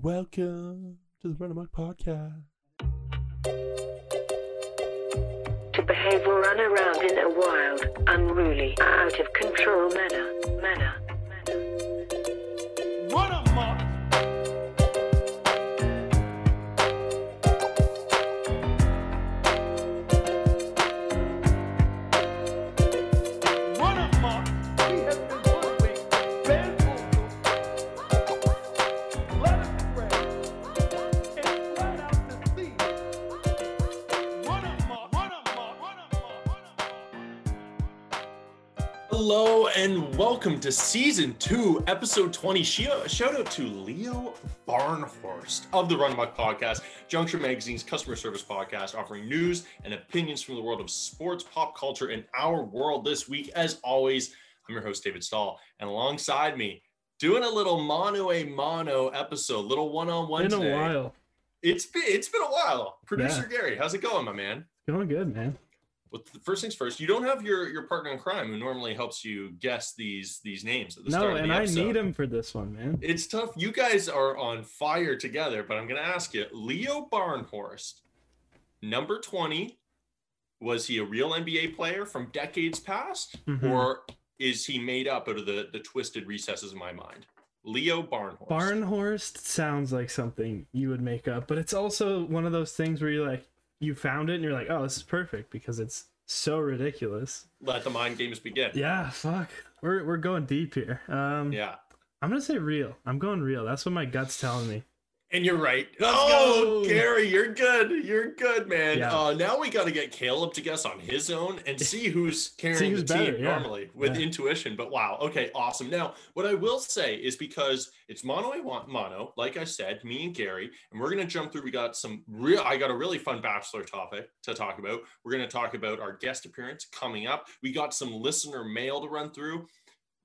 Welcome to the Run Amok Podcast. To behave or run around in a wild, unruly, out of control manner, manner, welcome to season two, episode 20. Shout out to Leo Barnhorst of the Run Amok podcast, Juncture Magazine's customer service podcast, offering news and opinions from the world of sports, pop culture, and our world this week. As always, I'm your host, David Stahl, and alongside me, doing a little mono a mono episode, little one on one Been a while. It's been it's been a while. Producer Gary, how's it going, my man? It's Going good, man. Well, the first things first, you don't have your your partner in crime who normally helps you guess these these names at the No, start of and I need him for this one, man. It's tough. You guys are on fire together, but I'm going to ask you, Leo Barnhorst, number 20, was he a real NBA player from decades past Mhm. or is he made up out of the the twisted recesses of my mind? Leo Barnhorst. Barnhorst sounds like something you would make up, but it's also one of those things where you're like you found it and you're like, oh, this is perfect because it's so ridiculous. Let the mind games begin. Yeah, fuck. We're we're going deep here. Um, Yeah. I'm gonna say real. I'm going real. That's what my gut's telling me. And you're right. Let's oh, go. Gary, you're good. You're good, man. Yeah. Uh, now we got to get Caleb to guess on his own and see who's carrying who's the team better, yeah. normally with Yeah. intuition. But wow, okay, awesome. Now, what I will say is because it's mono a wa- mono, like I said, me and Gary, and we're gonna jump through. We got some real. I got a really fun bachelor topic to talk about. We're gonna talk about our guest appearance coming up. We got some listener mail to run through.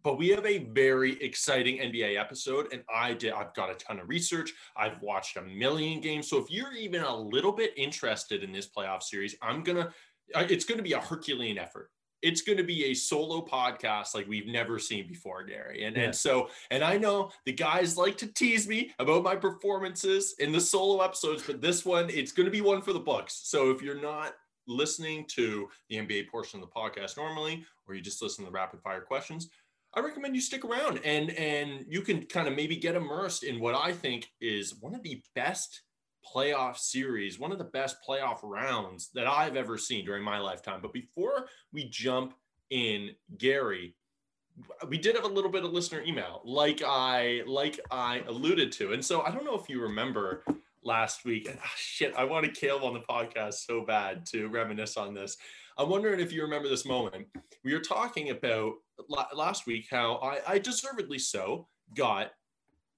But we have a very exciting NBA episode, and I did. I've got a ton of research. I've watched a million games. So if you're even a little bit interested in this playoff series, I'm gonna. uh, It's going to be a Herculean effort. It's going to be a solo podcast like we've never seen before, Gary. And Yeah. and so and I know the guys like to tease me about my performances in the solo episodes, but this one it's going to be one for the books. So if you're not listening to the NBA portion of the podcast normally, or you just listen to the rapid fire questions, I recommend you stick around and and you can kind of maybe get immersed in what I think is one of the best playoff series, one of the best playoff rounds that I've ever seen during my lifetime. But before we jump in, Gary, we did have a little bit of listener email, like I like I alluded to, and so I don't know if you remember last week. Ah, shit, I wanted Caleb on the podcast so bad to reminisce on this. I'm wondering if you remember this moment. We were talking about last week how I, I deservedly so got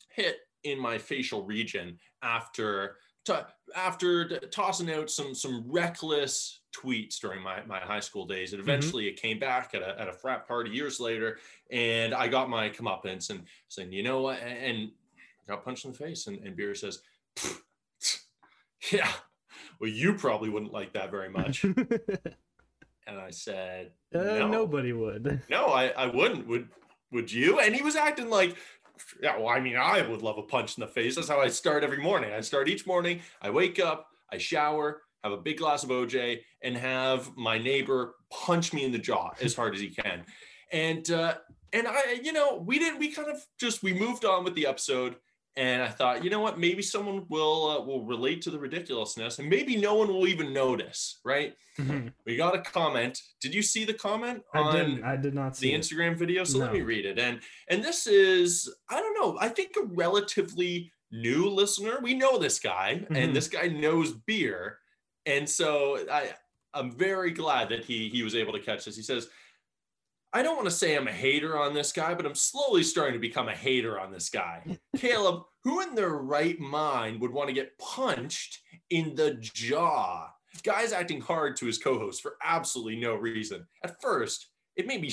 hit in my facial region after to, after t- tossing out some some reckless tweets during my, my high school days. And mm-hmm. eventually it came back at a, at a frat party years later and i got my comeuppance and saying you know what? And, and I got punched in the face and, and beer says yeah well you probably wouldn't like that very much and i said uh, no. Nobody would. no, I, I wouldn't. Would would you? And he was acting like, yeah, well, I mean, I would love a punch in the face. That's how I start every morning. I start each morning, I wake up, I shower, have a big glass of OJ, and have my neighbor punch me in the jaw as hard as he can. And uh, and I, you know, we didn't, we kind of just we moved on with the episode. And I thought, you know what? Maybe someone will uh, will relate to the ridiculousness, and maybe no one will even notice, right? Mhm. We got a comment. Did you see the comment I on didn't. I did not see the it. Instagram video? So let me read it. And and this is I don't know. I think a relatively new listener. We know this guy, Mhm. and this guy knows beer, and so I I'm very glad that he he was able to catch this. He says. I don't want to say I'm a hater on this guy, but I'm slowly starting to become a hater on this guy. Caleb, who in their right mind would want to get punched in the jaw? Guy's acting hard to his co-host for absolutely no reason. At first, it made me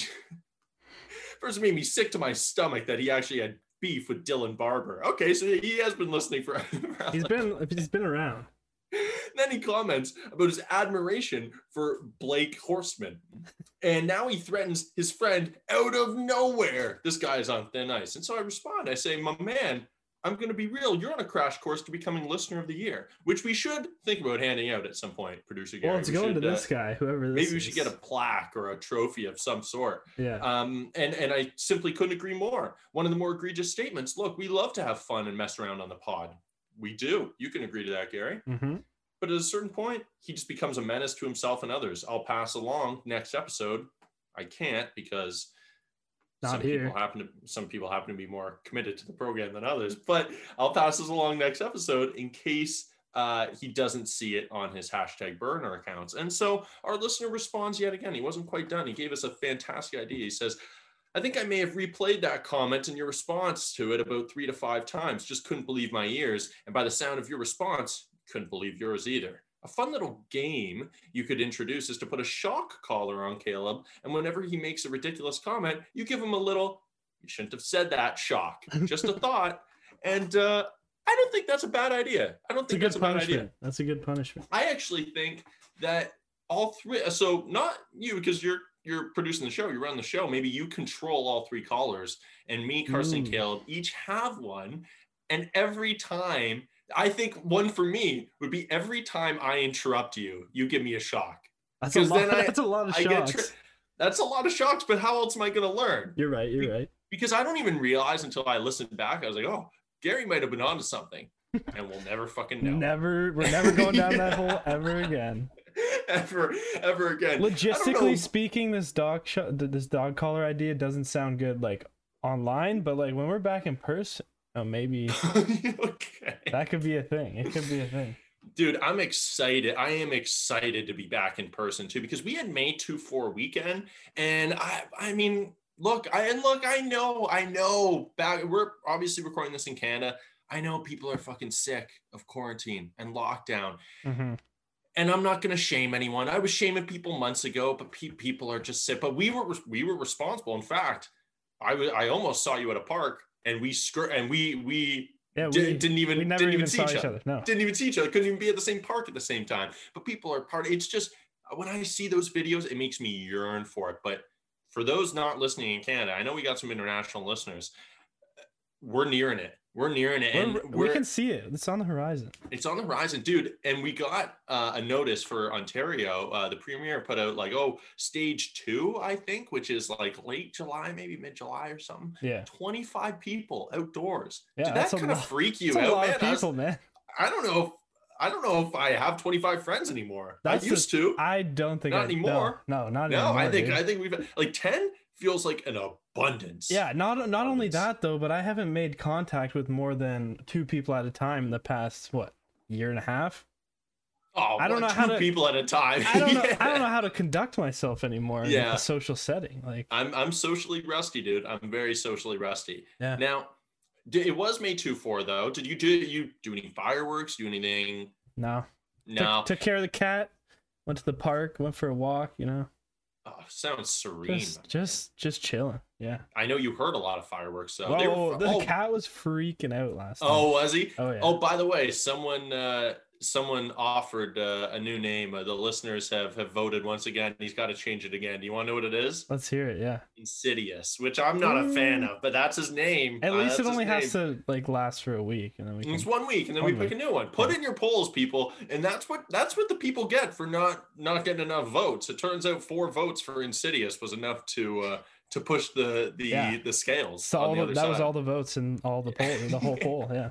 first it made me sick to my stomach that he actually had beef with Dylan Barbour. Okay, so he has been listening for. He's been. He's been around. then he comments about his admiration for Blake Horstman. And now he threatens his friend out of nowhere. This guy is on thin ice. And so I respond, I say, My man, I'm going to be real. You're on a crash course to becoming listener of the year, which we should think about handing out at some point, producer Gary. Well, it's We going to should, uh, this guy, whoever this Maybe we is. should get a plaque or a trophy of some sort. Yeah. Um, and and I simply couldn't agree more. One of the more egregious statements. Look, we love to have fun and mess around on the pod. We do. You can agree to that, Gary. Mm-hmm. But at a certain point, he just becomes a menace to himself and others. I'll pass along next episode. I can't because Not some here. people happen to some people happen to be more committed to the program than others. But I'll pass this along next episode in case uh, he doesn't see it on his hashtag burner accounts. And so our listener responds yet again. He wasn't quite done. He gave us a fantastic idea. He says, I think I may have replayed that comment and your response to it about three to five times. Just couldn't believe my ears. And by the sound of your response, couldn't believe yours either. A fun little game you could introduce is to put a shock collar on Caleb. And whenever he makes a ridiculous comment, you give him a little, you shouldn't have said that shock, just a thought. And uh, I don't think that's a bad idea. I don't It's a think good that's a bad idea. That's a good punishment. I actually think that all three. So not you because you're you're producing the show, you run the show. Maybe you control all three callers, and me, Carson, Mm. Caleb each have one. And every time, I think one for me would be every time I interrupt you, you give me a shock. That's a lot. then I- that's a lot of I get tri- That's a lot of shocks, but how else am I going to learn? You're right. You're right. Because I don't even realize until I listened back. I was like, oh, Gary might have been onto something, and we'll never fucking know. Never. We're never going down that hole ever again. ever, ever again. I don't know. Logistically speaking, this dog sh- this dog collar idea doesn't sound good like online, but like when we're back in person, oh, maybe okay. that could be a thing. It could be a thing. Dude, I'm excited. I am excited to be back in person too because we had May 2 4 weekend. And I I mean, look, I and look, I know, I know back we're obviously recording this in Canada. I know people are fucking sick of quarantine and lockdown. hmm And I'm not going to shame anyone. I was shaming people months ago, but pe- people are just sick. But we were we were responsible. In fact, I was I almost saw you at a park and we skirt and we we Yeah, we, didn't even didn't even, even see saw each each other other. No. didn't even see each other, couldn't even be at the same park at the same time. But people are part. It's just when I see those videos, it makes me yearn for it. But for those not listening in Canada, I know we got some international listeners. We're nearing it. We're nearing it, and we can see it. It's on the horizon. it's on the horizon, dude. And we got uh, a notice for Ontario. Uh, the premier put out like, oh, stage two, I think, which is like late July, maybe mid July or something. Yeah. 25 people outdoors. Yeah, Did that kind of freak you out, man? of I was- people, man. I don't know if I don't know if I have 25 friends anymore. That's I used to. I don't think Not I, anymore. No, no not no, anymore. No, I think dude. I think we've like 10 feels like an abundance. Yeah, not not only that though, but I haven't made contact with more than two people at a time in the past what year and a half. Oh, I don't know how two to- people at a time. I don't know. I don't know how to conduct myself anymore in Yeah. a social setting. Like, I'm I'm socially rusty, dude. I'm very socially rusty. yeah, Now, it was May 2 4 though. Did you do you do any fireworks? Do anything? no. No. Took, took care of the cat. Went to the park. Went for a walk. You know, Oh, sounds serene. just just just chilling. Yeah. I know you heard a lot of fireworks, so Whoa, were. the oh, cat was freaking out last night. oh, was he? Oh yeah. Oh, by the way, someone uh, someone offered uh, a new name. Uh, the listeners have have voted once again. He's got to change it again. Do you want to know what it is? Let's hear it. Yeah. Insidious, which I'm not a fan of, but that's his name. At Uh, least it his only has to like last for a week, and then we can. It's one week, and then One we pick a new one. Put in your polls, people, and that's what that's what the people get for not not getting enough votes. It turns out four votes for Insidious was enough to uh, to push the the Yeah. the scales. So on all the the, other that was all the votes and all the poll, the whole poll. Yeah.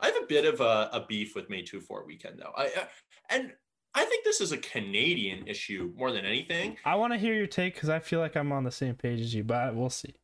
I have a bit of a, a beef with May 2 4 weekend, though. I, uh, and I think this is a Canadian issue more than anything. I want to hear your take because I feel like I'm on the same page as you, but we'll see.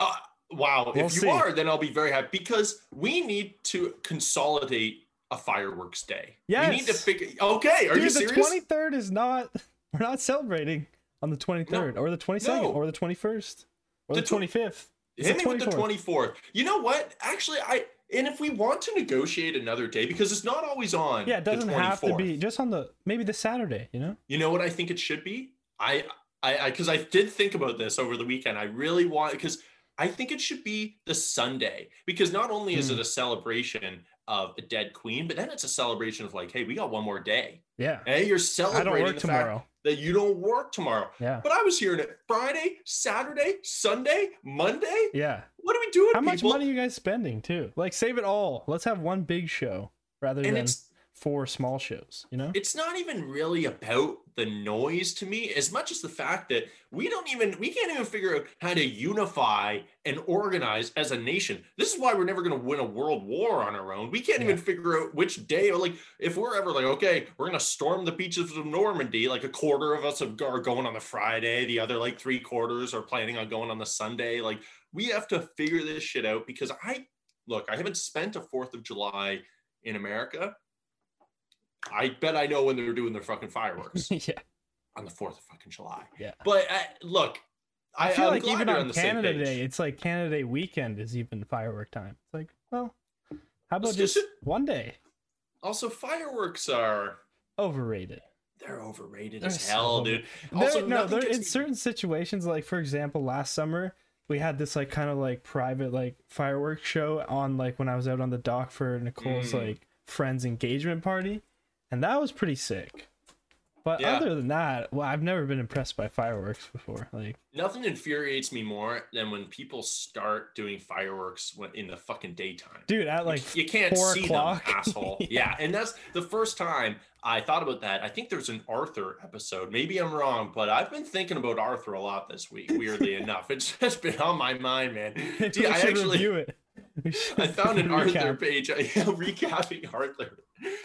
Uh, wow. We'll if you see. are, then I'll be very happy because we need to consolidate a fireworks day. Yeah, we need to Yes. figure. Okay. Are Dude, you the 23rd is not. We're not celebrating on the 23rd or the 22nd No. or the 21st or the, The tw- 25th. It's Hit the me with the 24th. 24th. You know what? Actually, I. And if we want to negotiate another day, because it's not always on. Yeah, it the doesn't have to be just on the maybe the Saturday. You know. You know what I think it should be? I I because I, did think about this over the weekend. I really want because I think it should be the Sunday because not only is Hmm. it a celebration of a dead queen, but then it's a celebration of like, hey, we got one more day. Yeah. Hey, you're celebrating. I don't work tomorrow. fact that you don't work tomorrow. Yeah. But I was hearing it Friday, Saturday, Sunday, Monday. Yeah. What are we we doing? How much money are you guys spending too? Like save it all. Let's have one big show rather And than it's four small shows. You know? it's not even really about the noise to me as much as the fact that we don't even we can't even figure out how to unify and organize as a nation this is why we're never going to win a world war on our own we can't even figure out which day or like if we're ever like okay we're going to storm the beaches of normandy like a quarter of us are going on the friday the other like three quarters are planning on going on the sunday like we have to figure this shit out because i look i haven't spent a fourth of july in america I bet I know when they're doing their fucking fireworks yeah. on the fourth of fucking July. Yeah. But uh, look, I, I feel I'm like glad even on, on the Canada page. Day, it's like Canada Day weekend is even firework time. It's like, well, how about just just- one day? Also, fireworks are Overrated. they're overrated They're as so hell, over- dude. Also, no, nothing there, in me- certain situations, like for example, last summer we had this like kind of like private like fireworks show on like when I was out on the dock for Nicole's Mm. like friend's engagement party, and that was pretty sick. But Yeah. other than that, well, I've never been impressed by fireworks before. Like, Nothing infuriates me more than when people start doing fireworks in the fucking daytime. dude, at like you can't four see o'clock. them, asshole. Yeah. yeah. and that's the first time I thought about that. I think there's an Arthur episode. Maybe I'm wrong, but I've been thinking about Arthur a lot this week. Weirdly enough, it's just been on my mind, man. Dude, I actually review it. I found an recap. Arthur page. Yeah, recapping Arthur,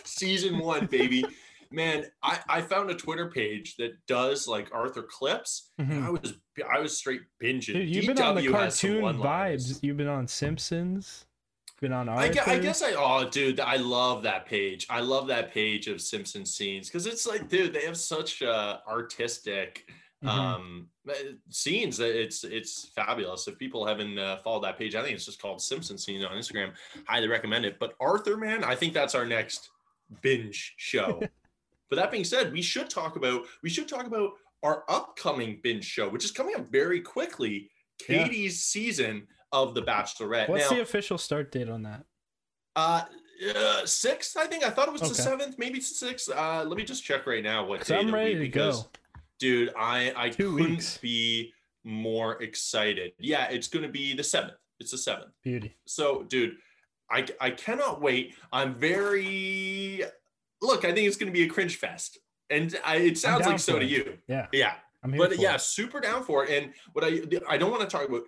season one, baby. Man, I, I found a Twitter page that does like Arthur clips. Mhm. I was I was straight binging. Dude, you've been on the DW cartoon vibes. You've been on Simpsons. Been on I, Arthur. I guess I oh dude I love that page. I love that page of Simpson scenes because it's like dude they have such uh, artistic Mhm. um uh, scenes that it's it's fabulous. If people haven't uh, followed that page, I think it's just called Simpson scenes on Instagram. Highly recommend it. But Arthur man, I think that's our next binge show. but that being said, we should talk about we should talk about our upcoming binge show, which is coming up very quickly. Yeah. Katie's season of The Bachelorette. What's now, the official start date on that? uh, uh, sixth, I think. I thought it was the seventh, maybe it's the sixth. Uh, let me just check right now what day I'm the ready to because, go. Dude, I I Two couldn't weeks. be more excited. Yeah, it's gonna be the seventh. It's the seventh. Beauty. So, dude, I I cannot wait. I'm very look. I think it's gonna be a cringe fest, and I, it sounds like so for to you. Yeah, Yeah, but yeah, it. super down for it. And what I I don't want to talk about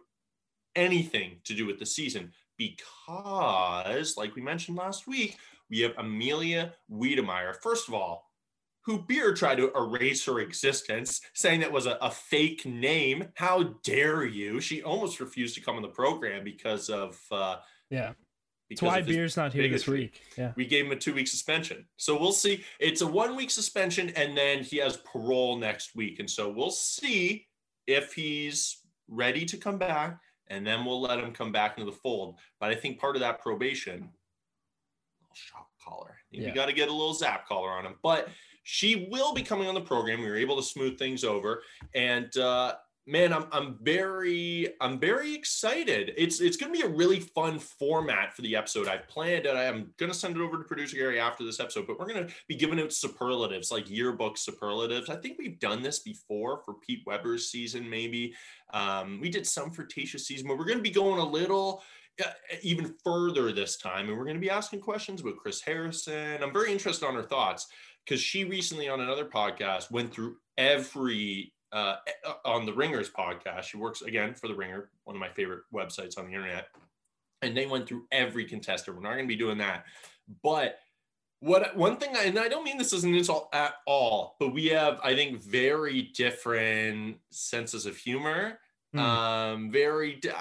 anything to do with the season because, like we mentioned last week, we have Amelia Wedemeyer. First of all, who Beer tried to erase her existence, saying it was a, a fake name. How dare you? She almost refused to come on the program because of uh, yeah. That's why beer's not here this week. Yeah. we gave him a two week suspension. So we'll see. It's a one week suspension, and then he has parole next week. And so we'll see if he's ready to come back, and then we'll let him come back into the fold. But I think part of that probation, little shock collar. Yeah. we got to get a little zap collar on him. But she will be coming on the program. We were able to smooth things over, and uh, man, I'm I'm very I'm very excited. It's it's going to be a really fun format for the episode. I've planned it. I'm going to send it over to producer Gary after this episode, but we're going to be giving out superlatives like yearbook superlatives. I think we've done this before for Pete Weber's season, maybe. Um, we did some for Tasha's season, but we're going to be going a little uh, even further this time, and we're going to be asking questions about Chris Harrison. I'm very interested on her thoughts because she recently on another podcast went through every uh, on the Ringers podcast. She works again for the Ringer, one of my favorite websites on the internet, and they went through every contestant. We're not going to be doing that, but what one thing, I, and I don't mean this as an insult at all, but we have, I think, very different senses of humor. Hmm. Um, very. di-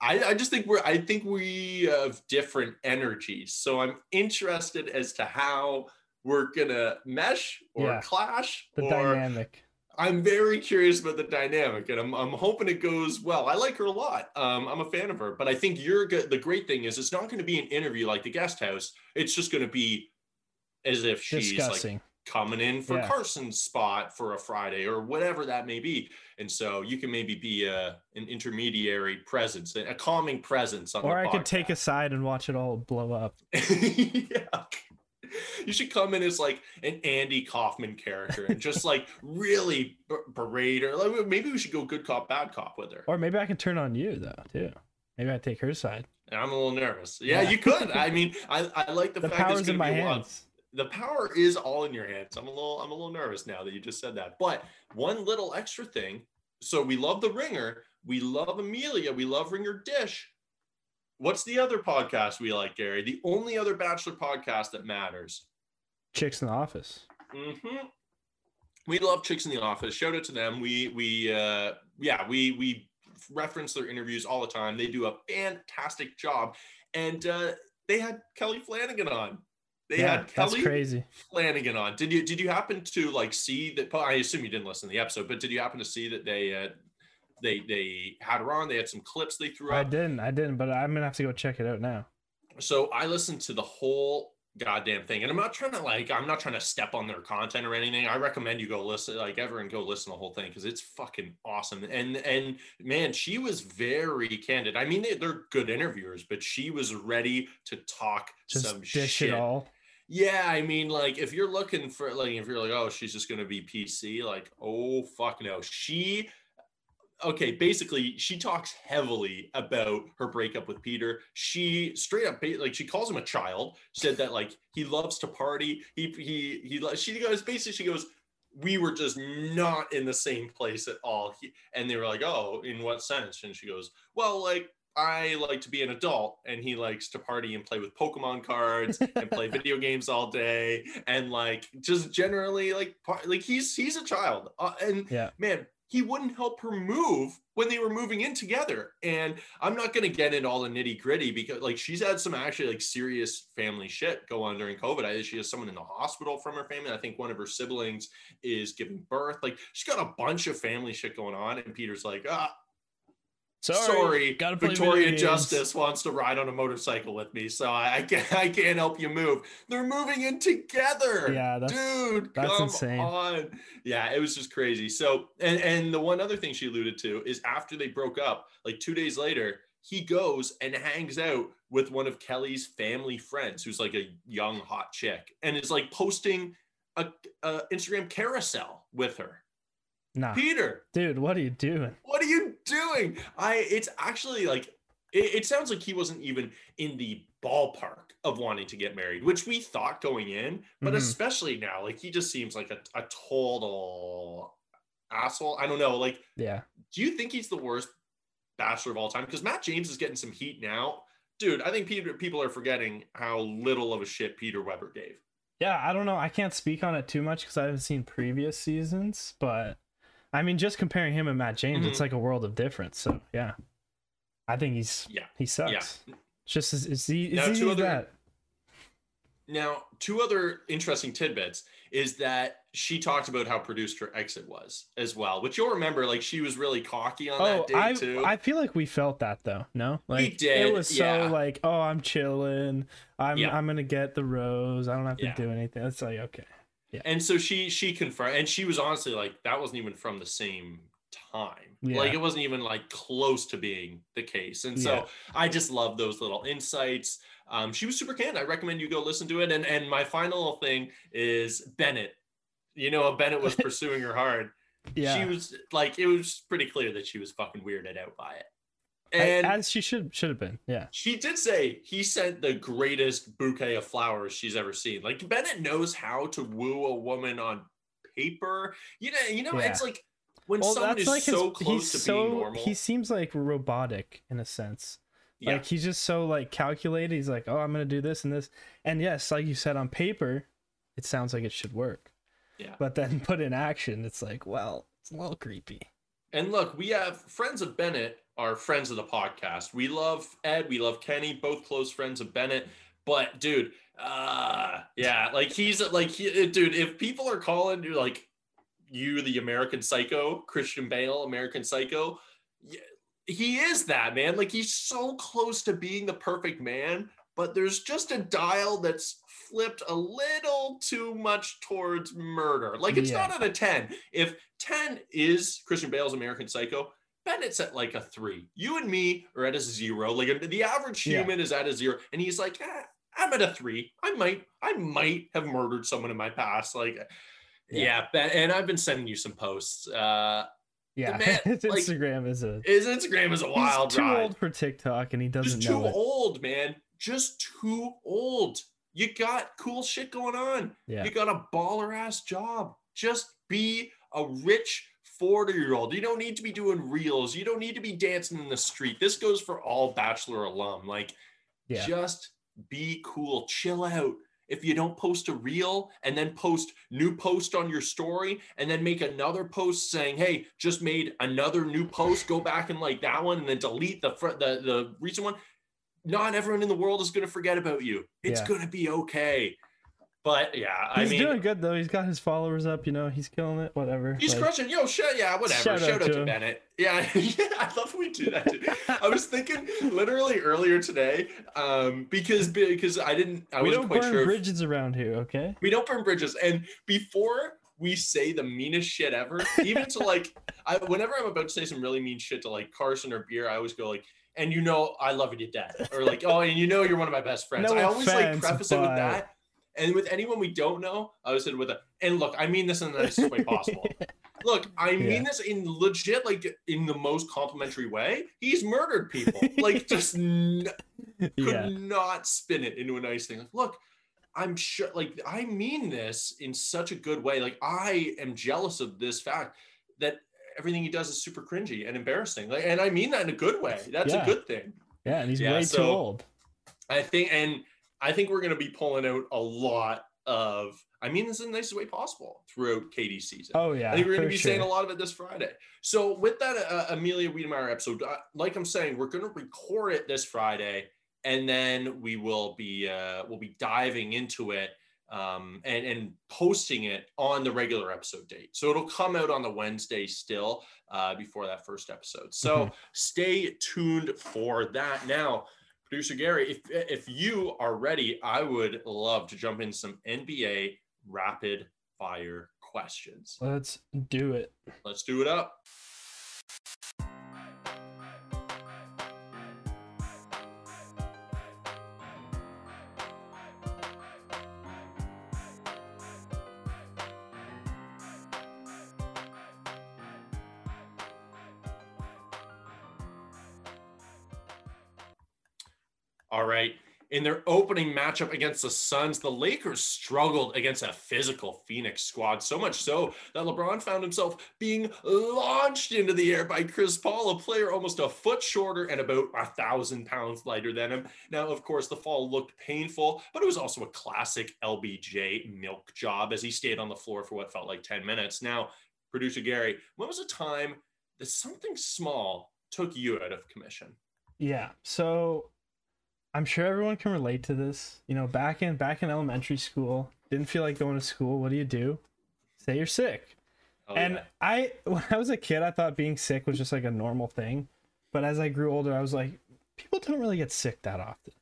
I, I just think we're I think we have different energies. So I'm interested as to how we're gonna mesh or Yeah. clash The or dynamic. I'm very curious about the dynamic, and I'm, I'm hoping it goes well. I like her a lot. Um, I'm a fan of her, but I think you're good. The great thing is, it's not going to be an interview like the guest house. It's just going to be as if she's like coming in for Yeah. Carson's spot for a Friday or whatever that may be. And so you can maybe be a, an intermediary presence, a calming presence on or I could take a side and watch it all blow up. yeah. You should come in as like an Andy Kaufman character and just like really berate her. Like maybe we should go good cop, bad cop with her. Or maybe I can turn on you though too. Maybe I take her side. And I'm a little nervous. Yeah, Yeah. you could. I mean, I, I like the, The fact that it's power's in my be a lot- the power is all in your hands. I'm a little I'm a little nervous now that you just said that. But one little extra thing. So we love the ringer, we love Amelia, we love Ringer Dish. What's the other podcast we like, Gary? The only other bachelor podcast that matters. Chicks in the office. Mm-hmm. We love Chicks in the Office. Shout out to them. We we uh yeah, we we reference their interviews all the time. They do a fantastic job. And uh they had Kelley Flanagan on. They yeah, had Kelley crazy. Flanagan on. Did you did you happen to like see that? I assume you didn't listen to the episode, but did you happen to see that they uh, they they had her on? They had some clips they threw I didn't. I didn't, but I'm gonna have to go check it out now. So I listened to the whole goddamn thing, and I'm not trying to like I'm not trying to step on their content or anything. I recommend you go listen, like everyone go listen to the whole thing because it's fucking awesome. And and man, she was very candid. I mean, they, they're good interviewers, but she was ready to talk Just some shit. it all. Yeah, I mean, like if you're looking for like if you're like, oh, she's just gonna be PC, like, oh fuck no. She okay, basically she talks heavily about her breakup with Peter. She straight up like she calls him a child, said that like he loves to party. He he he she goes basically she goes, we were just not in the same place at all. He, and they were like, oh, in what sense? And she goes, well, like I like to be an adult and he likes to party and play with Pokemon cards and play video games all day and like just generally like like he's he's a child uh, and Yeah. man he wouldn't help her move when they were moving in together and I'm not gonna get into all the nitty gritty because like she's had some actually like serious family shit go on during COVID. I she has someone in the hospital from her family. I think one of her siblings is giving birth. Like she's got a bunch of family shit going on and Peter's like ah sorry, gotta Victoria. Justice wants to ride on a motorcycle with me, so I, I can't I can't help you move. They're moving in together. Yeah, that's- dude, that's come insane. on. Yeah, it was just crazy. So, and and the one other thing she alluded to is after they broke up, like two days later, he goes and hangs out with one of Kelley's family friends, who's like a young hot chick, and is like posting a, a Instagram carousel with her. Nah, Peter, dude, what are you doing? what are you doing? I it's actually like it, it sounds like he wasn't even in the ballpark of wanting to get married, which we thought going in, but Mhm. especially now, like he just seems like a, a total asshole. I don't know. Like, Yeah, do you think he's the worst bachelor of all time? Because Matt James is getting some heat now. Dude, I think Peter people are forgetting how little of a shit Peter Weber gave. yeah. I don't know. I can't speak on it too much because I haven't seen previous seasons, but I mean, just comparing him and Matt James, it's Mhm. like a world of difference. So yeah, I think he's Yeah, he sucks. It's just as it's, e- it's Now, easy other- that. Now, two other interesting tidbits is that she talked about how produced her exit was as well, which you'll remember. Like she was really cocky on Oh, that date I too. I feel like we felt that though. No, like did, it was yeah. so like, oh, I'm chilling. I'm Yeah. I'm gonna get the rose. I don't have to Yeah. do anything. It's like okay. And so she she confirmed, and she was honestly like that wasn't even from the same time. Like it wasn't even like close to being the case. And so Yeah. I just love those little insights. Um, she was super candid. I recommend you go listen to it. And and my final thing is Bennett. You know, Bennett was pursuing her hard. Yeah. she was like it was pretty clear that she was fucking weirded out by it and as she should should have been. Yeah. she did say he sent the greatest bouquet of flowers she's ever seen like bennett knows how to woo a woman on paper you know you know Yeah. it's like when Well, someone is like so his, close to so being normal he seems like robotic in a sense. yeah Like he's just so like calculated. He's like, oh, I'm gonna do this and this, and yes, like you said on paper, it sounds like it should work. Yeah. But then put in action, it's like, well, it's a little creepy. And look, we have friends of Bennett are friends of the podcast. We love Ed, we love Kenny, both close friends of Bennett. But dude, uh yeah, like he's like he, dude, if people are calling you like you the American Psycho, Christian Bale, American Psycho, he is that man. Like he's so close to being the perfect man, but there's just a dial that's flipped a little too much towards murder. Like it's Yeah. not at a 10. If 10 is Christian Bale's American Psycho, Bennett's at like a three. You and me are at a zero. Like the average Yeah. human is at a zero, and he's like, "Ah, I'm at a three. I might, I might have murdered someone in my past. Like, yeah, Yeah. Ben, and I've been sending you some posts. Uh, Yeah, man, his like- Instagram is a His Instagram is a wild he's too ride. old for TikTok, and he doesn't Just too it. old, man. Just too old. You got cool shit going on. Yeah. You got a baller ass job. Just be a rich 40 year old. You don't need to be doing reels. You don't need to be dancing in the street. This goes for all Bachelor alum. Like, Yeah. just be cool. Chill out. If you don't post a reel and then post new post on your story and then make another post saying, "Hey, just made another new post," go back and like that one and then delete the fr- the the recent one. Not everyone in the world is going to forget about you. It's Yeah. going to be okay. But yeah, I mean He's doing good though. He's got his followers up. You know, he's killing it. Whatever. He's Like, crushing. Yo, shut yeah, whatever. Shout Shout, out to to. Bennett. Yeah, yeah, I love when we do that. Too. I was thinking literally earlier today, um, because because I didn't, I we wasn't don't quite burn sure. if- bridges around here, okay? we don't burn bridges, and before we say the meanest shit ever, even to like, I whenever I'm about to say some really mean shit to like Carson or Beer, I always go like. And you know I love you to death, or like, oh, and you know you're one of my best friends. No I always like preface it with that, and with anyone we don't know, I was said with a. And look, I mean this in the nicest way possible. Look, I mean Yeah. this in legit, like in the most complimentary way. He's murdered people. Like, just n- could yeah. not spin it into a nice thing. Like, look, I'm sure, like, I mean this in such a good way. Like, I am jealous of this fact that everything he does is super cringy and embarrassing. Like, and I mean that in a good way. That's Yeah. a good thing. Yeah, and he's way too old. I think, and I think we're going to be pulling out a lot of, I mean this in the nicest way possible throughout Katie's season. Oh yeah. I think we're going to be saying a lot of it this Friday. So with that uh, Amelia Wedemeyer episode, uh, like I'm saying, we're going to record it this Friday, and then we will be uh, we'll be diving into it um, and and posting it on the regular episode date. So it'll come out on the Wednesday still uh, before that first episode. So Mm-hmm. stay tuned for that. Now, producer Gary, if if you are ready, I would love to jump in some NBA rapid fire questions. Let's do it. Let's do it up. In their opening matchup against the Suns, the Lakers struggled against a physical Phoenix squad, so much so that LeBron found himself being launched into the air by Chris Paul, a player almost a foot shorter and about a thousand pounds lighter than him. Now, of course, the fall looked painful, but it was also a classic LBJ milk job as he stayed on the floor for what felt like 10 minutes. Now, producer Gary, when was a time that something small took you out of commission? Yeah. So I'm sure everyone can relate to this. You know, back in back in elementary school, didn't feel like going to school. What do you do? Say you're sick. Oh, and yeah. I when I was a kid, I thought being sick was just like a normal thing. But as I grew older, I was like, people don't really get sick that often.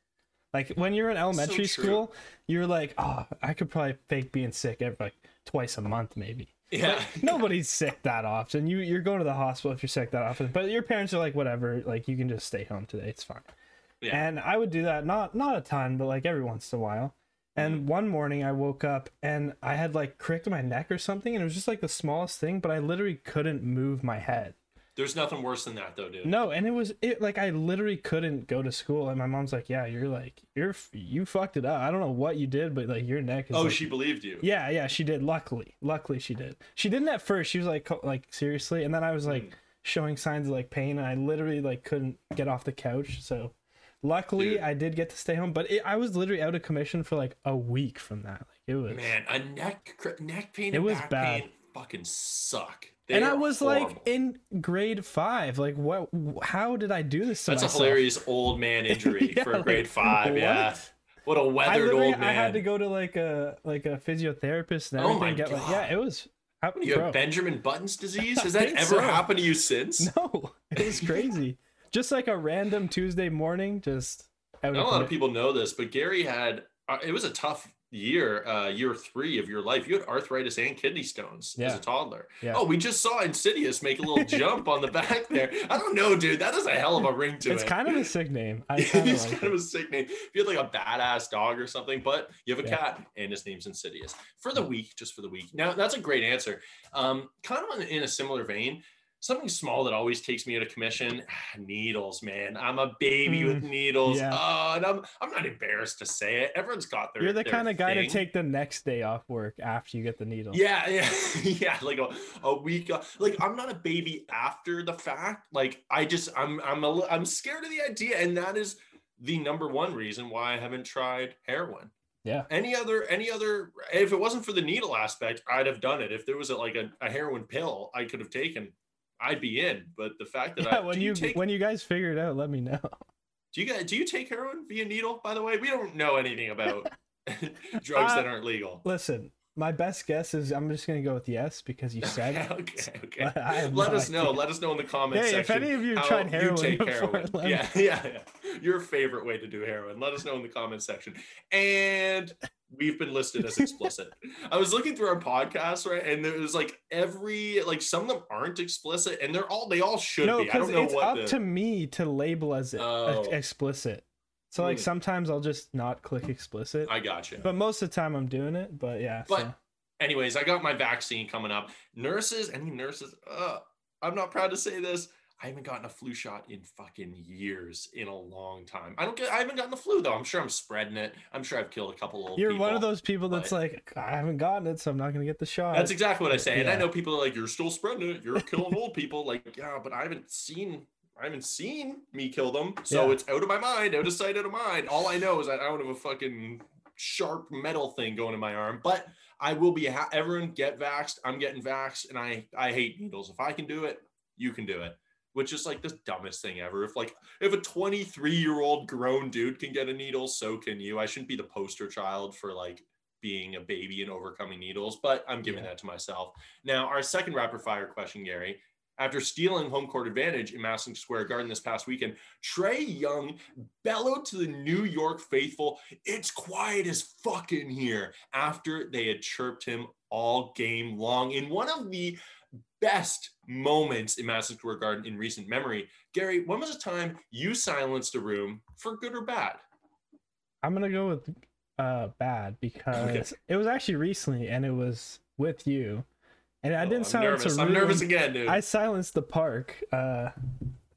Like when you're in elementary true. school, you're like, oh, I could probably fake being sick every like twice a month, maybe. yeah. Nobody's sick that often. You you're going to the hospital if you're sick that often. But your parents are like, whatever, like you can just stay home today. It's fine. Yeah. And I would do that not not a ton, but like every once in a while. Mm-hmm. And one morning I woke up and I had like cricked my neck or something, and it was just like the smallest thing, but I literally couldn't move my head. There's nothing worse than that, though, dude. No, and it was it like I literally couldn't go to school, and my mom's like, "Yeah, you're like you're you fucked it up. I don't know what you did, but like your neck is." Oh, like- she believed you. Yeah, yeah, she did. Luckily, luckily she did. She didn't at first. She was like, like seriously, and then I was Mm. like showing signs of like pain, and I literally like couldn't get off the couch. So, luckily, Dude. I did get to stay home. But it, I was literally out of commission for like a week from that. Like it was, Man, a neck cr- neck pain It and was back bad. pain fucking suck. They and I was like in grade five. Like, what? How did I do this That's a hilarious old man injury Yeah, for like, grade five. Yeah. what? a weathered old I had to go to like a like a physiotherapist and Oh everything. my get like, God. yeah, it was. How, you bro, have Benjamin Button's disease? Has that ever so. happened to you since? No, it was crazy. Just like a random Tuesday morning, just Not a lot of people know this, but Gary had uh, it was a tough year, uh, year three of your life. You had arthritis and kidney stones as a toddler. Yeah. Oh, we just saw Insidious make a little jump on the back there. I don't know, dude. That is a hell of a ring to It's it. kind of a sick name. I of like kind of a sick name. If you had like a badass dog or something, but you have a Yeah. cat and his name's Insidious. For the week, just for the week. Now that's a great answer. Um, kind of in a similar vein. Something small that always takes me out of commission. needles, man. I'm a baby with needles. yeah. Oh, and I'm I'm not embarrassed to say it. Everyone's got their. You're the their kind of guy to take the next day off work after you get the needle. Yeah, yeah, yeah. Like a, a week. uh, Like I'm not a baby after the fact. Like I just I'm I'm a I'm scared of the idea, and that is the number one reason why I haven't tried heroin. Yeah. Any other any other if it wasn't for the needle aspect, I'd have done it. If there was a, like a, a heroin pill I could have taken, I'd be in. But the fact that Yeah, I when do you, take when you guys figure it out, let me know. do you guys do you take heroin via needle? By the way, we don't know anything about drugs that Uh, aren't legal. Listen, my best guess is I'm just gonna go with yes because you said it. okay, okay. Let no us know. Let us know in the comments Hey, if any of you tried heroin take before, heroin. Yeah, yeah, yeah. Your favorite way to do heroin. Let us know in the comments section. And we've been listed as explicit. I was looking through our podcast, right? And there was like every like some of them aren't explicit, and they're all they all should No, be. I don't know it's up the to me to label as it Oh. explicit. So like Hmm. sometimes I'll just not click explicit, I got you. but most of the time I'm doing it. But yeah, But so. anyways, I got my vaccine coming up. Nurses, any nurses, uh, I'm not proud to say this. I haven't gotten a flu shot in fucking years, in a long time. I don't get. I haven't gotten the flu though. I'm sure I'm spreading it. I'm sure I've killed a couple old people. you're people. one of those people that's like, I haven't gotten it, so I'm not gonna get the shot. That's exactly what I say. And I know people are like, "You're still spreading it. You're killing old people." Like, yeah, but I haven't seen. I haven't seen me kill them, so Yeah. it's out of my mind, out of sight, out of mind. All I know is that I don't have a fucking sharp metal thing going in my arm. But I will be. Ha- everyone get vaxxed. I'm getting vaxxed, and I I hate needles. If I can do it, you can do it. Which is like the dumbest thing ever. If like if a 23 year old grown dude can get a needle, so can you. I shouldn't be the poster child for like being a baby and overcoming needles, but I'm giving Yeah. that to myself. Now, our second rapid fire question, Gary. After stealing home court advantage in Madison Square Garden this past weekend, Trae Young bellowed to the New York faithful, It's quiet as fuck in here, after they had chirped him all game long in one of the best moments in Madison Square Garden in recent memory. Gary, when was the time you silenced a room for good or bad? I'm gonna go with uh bad because it was actually recently and it was with you, and I Oh, didn't I'm silence nervous. a I'm nervous again, dude. I silenced the park. Uh,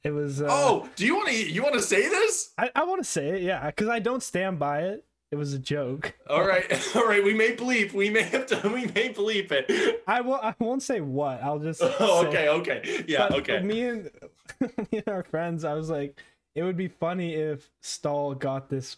it was. Uh, oh, do you want to you want to say this? I, I want to say it, yeah, because I don't stand by it. It was a joke. All right, all right. We may bleep. We may have to. We may bleep it. I will. I won't say what. I'll just. Oh, okay, okay. Yeah, But okay. Me and me and our friends, I was like, it would be funny if Stahl got this.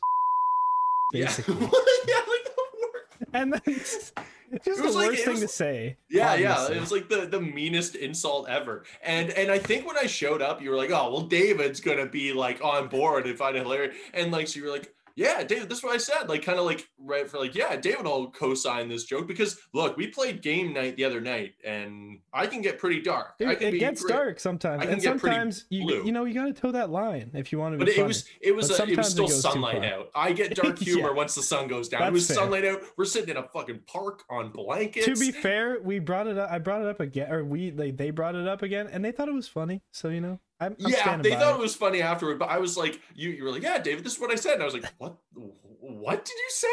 Yeah. Basically, yeah, like the word. and then just It the like- worst thing was- to say. Yeah, yeah. It was like the, the meanest insult ever. And and I think when I showed up, you were like, oh well, David's gonna be like on board and find it hilarious. And like so you were like, yeah, David, this is what I said. Like kind of like right for like, yeah, David will co-sign this joke because look, we played game night the other night and I can get pretty dark. I can it be gets pretty- dark sometimes, I can and get sometimes you blue. you know you gotta toe that line if you want to be But it was it was a, it was sometimes it still sunlight out. I get dark humor Yeah. once the sun goes down. it was fair. sunlight out. We're sitting in a fucking park on blankets. to be fair, we brought it up. I brought it up again, or we they, they brought it up again, and they thought it was funny. So you know, I'm, I'm yeah, they thought it. it was funny afterward, but I was like, you you were like, yeah, David, this is what I said. And I was like, what what did you say?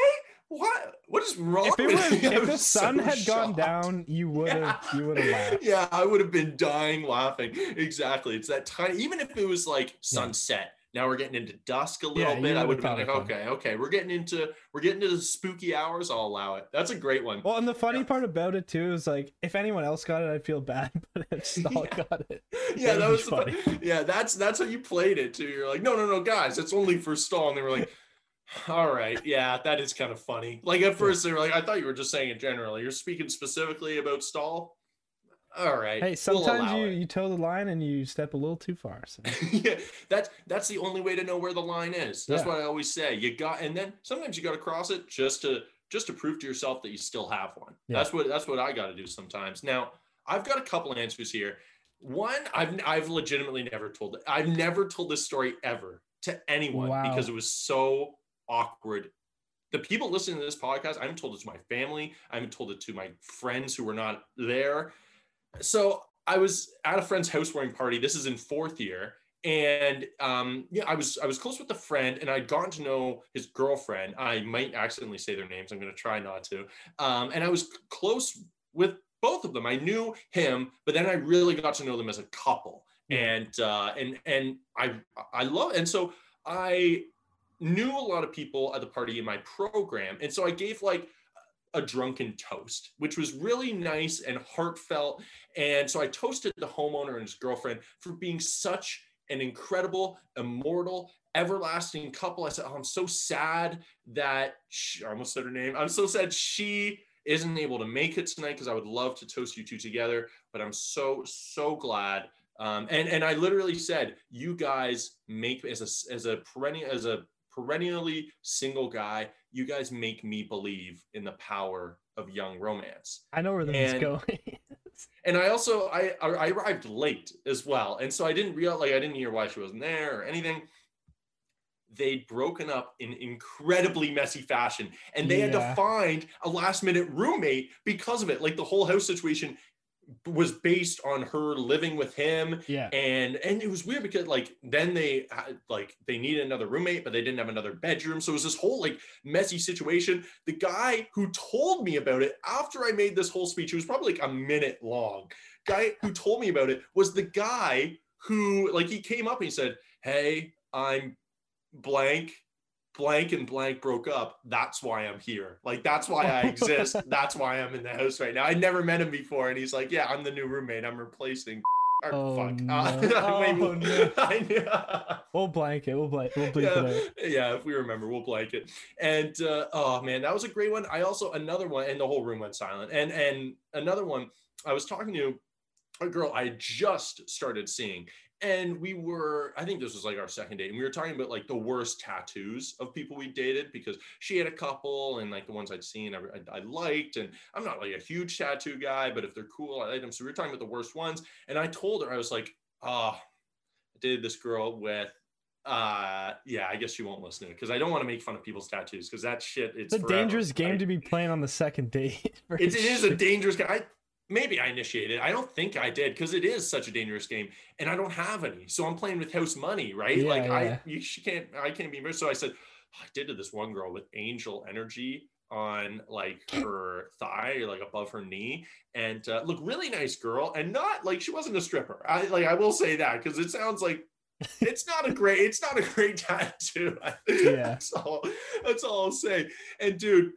What what is wrong If, it was? If the was so sun had gone down, you would have you would have laughed. Yeah, I would have been dying laughing. Exactly. It's that tiny, even if it was like sunset. Now we're getting into dusk a little Yeah, bit. I would would've been like, okay, okay, we're getting into we're getting into the spooky hours. I'll allow it. That's a great one. Well, and the funny part about it too is like if anyone else got it, I'd feel bad, but if Stahl Yeah. got it, yeah, that was the fun- yeah. That's that's how you played it too. You're like, no, no, no, guys, it's only for Stahl. And they were like, all right, yeah, that is kind of funny. Like at first they were like, I thought you were just saying it generally. You're speaking specifically about Stahl. All right. hey, we'll sometimes allow you it. you toe the line and you step a little too far. So. yeah, that's that's the only way to know where the line is. That's Yeah. what I always say. You got, and then sometimes you got to cross it just to just to prove to yourself that you still have one. Yeah. That's what that's what I got to do sometimes. Now, I've got a couple answers here. One, I've I've legitimately never told it. I've never told this story ever to anyone Wow. because it was so awkward. The people listening to this podcast, I haven't told it to my family. I haven't told it to my friends who were not there. So I was at a friend's housewarming party. This is in fourth year, and um, yeah, I was I was close with a friend, and I'd gotten to know his girlfriend. I might accidentally say their names. I'm going to try not to. Um, and I was close with both of them. I knew him, but then I really got to know them as a couple. And uh, and and I I love and so I knew a lot of people at the party in my program, and so I gave like a drunken toast, which was really nice and heartfelt. And so I toasted the homeowner and his girlfriend for being such an incredible, immortal, everlasting couple. I said, Oh, I'm so sad that she, I almost said her name. I'm so sad she isn't able to make it tonight because I would love to toast you two together. But I'm so, so glad. Um, and and I literally said, you guys make as a as a perennial as a perennially single guy, you guys make me believe in the power of young romance I know where this is going. and I also I I arrived late as well, and so I didn't realize like I didn't hear why she wasn't there or anything. They'd broken up in incredibly messy fashion, and they had to find a last minute roommate because of it. Like the whole house situation was based on her living with him yeah. and and it was weird because like then they had like they needed another roommate but they didn't have another bedroom. So it was this whole like messy situation. The guy who told me about it after i made this whole speech it was probably like a minute long guy who told me about it was the guy who like he came up and he said hey i'm blank blank and blank broke up that's why i'm here like that's why i exist that's why i'm in the house right now i never met him before and he's like yeah i'm the new roommate i'm replacing Oh, fuck no. Uh, Oh, no. I know. We'll blank it. We'll blank. We'll bleep yeah, it out. yeah, if we remember, we'll blank it. And uh, oh man, that was a great one. I also another one, and the whole room went silent. And and another one, I was talking to a girl I just started seeing, and we were, I think this was like our second date, and we were talking about like the worst tattoos of people we dated because she had a couple, and like the ones I'd seen, I, I, liked, and I'm not like a huge tattoo guy, but if they're cool, I like them. So we were talking about the worst ones, and I told her I was like, oh, I dated this girl with uh yeah i guess you won't listen to it because i don't want to make fun of people's tattoos because that shit it's It's a forever, dangerous game to be playing on the second date. it, it is a dangerous game I, maybe i initiated. I don't think i did because it is such a dangerous game and i don't have any. So i'm playing with house money right? Yeah, like yeah. i you can't i can't be so i said i did to this one girl with angel energy on like her thigh or like above her knee and uh, look really nice girl and not like she wasn't a stripper. I like i will say that because it sounds like it's not a great it's not a great tattoo. Yeah. that's all that's all i'll say. And dude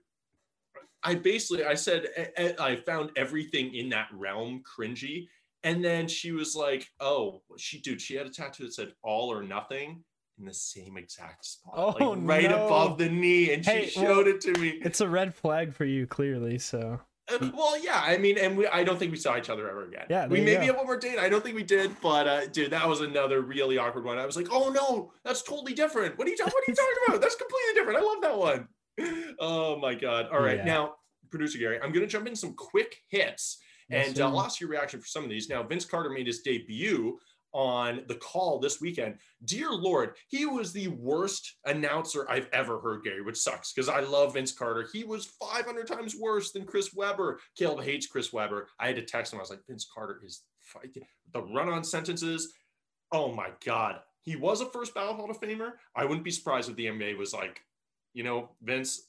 i basically i said "Eh, eh, i found everything in that realm cringy and then she was like oh she dude she had a tattoo that said all or nothing in the same exact spot Oh, like right no. above the knee and she showed well, it to me It's a red flag for you, clearly. So uh, well, yeah, I mean, and we, I don't think we saw each other ever again. Yeah, we maybe had one more date. I don't think we did, but uh, dude, that was another really awkward one. I was like, oh no, that's totally different. What are you, ta- what are you talking about? That's completely different. I love that one. Oh my god. All right, Yeah. now, producer Gary, I'm gonna jump in some quick hits, Yes, and uh. I'll ask your reaction for some of these. Now, Vince Carter made his debut on the call this weekend. Dear Lord, he was the worst announcer I've ever heard, Gary, which sucks because I love Vince Carter. He was 500 times worse than Chris Webber. Caleb hates Chris Webber. I had to text him. I was like, Vince Carter is fi- the run on sentences. Oh my God. He was a first ballot Hall of Famer. I wouldn't be surprised if the NBA was like, you know, Vince,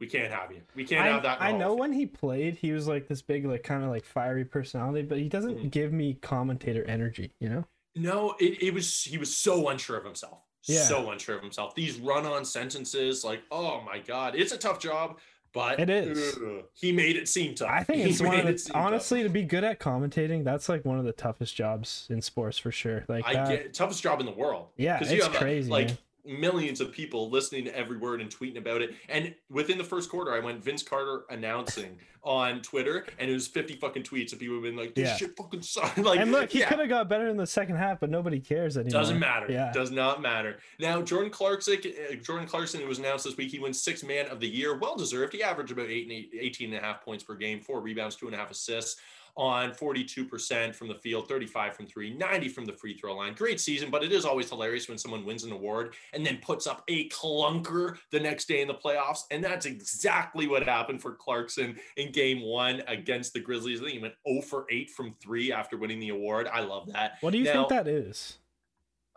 we can't have you. We can't I, have that. I know when he played, he was like this big, like kind of like fiery personality, but he doesn't Mhm. give me commentator energy. You know? No, it, it was he was so unsure of himself. Yeah. So unsure of himself. These run-on sentences, like, oh my god, it's a tough job, but It is. he made it seem tough. I think He it's one of made it the seem tough. honestly to be good at commentating. That's like one of the toughest jobs in sports for sure. Like I that, get toughest job in the world. Yeah, it's crazy, Like man. Millions of people listening to every word and tweeting about it. And within the first quarter, I went Vince Carter announcing on Twitter, and it was 50 fucking tweets of people have been like, "This Yeah. shit fucking sucks." like, and look, he yeah. could have got better in the second half, but nobody cares anymore. Doesn't matter. Yeah. Does not matter. Now, Jordan Clarkson, uh, Jordan Clarkson, it was announced this week, he wins six man of the year. Well deserved. He averaged about eight and eight, 18 and a half points per game, four rebounds, two and a half assists on 42% from the field, 35 from three, 90 from the free throw line. Great season, but it is always hilarious when someone wins an award and then puts up a clunker the next day in the playoffs. And that's exactly what happened for Clarkson in game one against the Grizzlies. I think he went 0 for 8 from three after winning the award. I love that. What do you Now- think that is?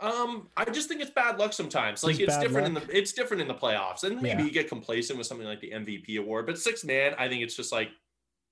Um, I just think it's bad luck sometimes. Like Just it's different luck? in the it's different in the playoffs, and maybe Yeah. you get complacent with something like the MVP award. But six man, I think it's just like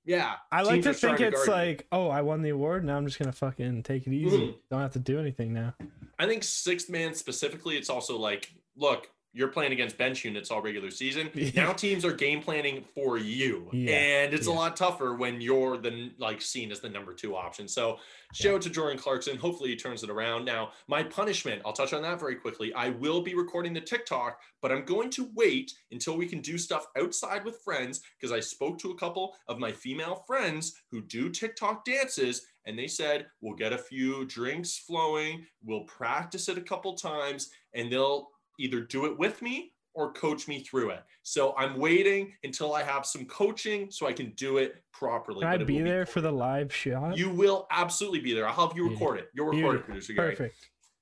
Yeah. I like to think it's you. like, oh, I won the award. Now I'm just gonna fucking take it easy. Mhm. Don't have to do anything now. I think sixth man specifically, it's also like, look, you're playing against bench units all regular season. Yeah. Now teams are game planning for you, Yeah, and it's a lot tougher when you're the like seen as the number two option. So shout out to Jordan Clarkson. Hopefully he turns it around. Now my punishment, I'll touch on that very quickly. I will be recording the TikTok, but I'm going to wait until we can do stuff outside with friends because I spoke to a couple of my female friends who do TikTok dances and they said we'll get a few drinks flowing, we'll practice it a couple times, and they'll either do it with me or coach me through it. So I'm waiting until I have some coaching so I can do it properly. Can I be there for the live shot? You will absolutely be there. I'll help you record it. You'll record it, producer Gary. Perfect.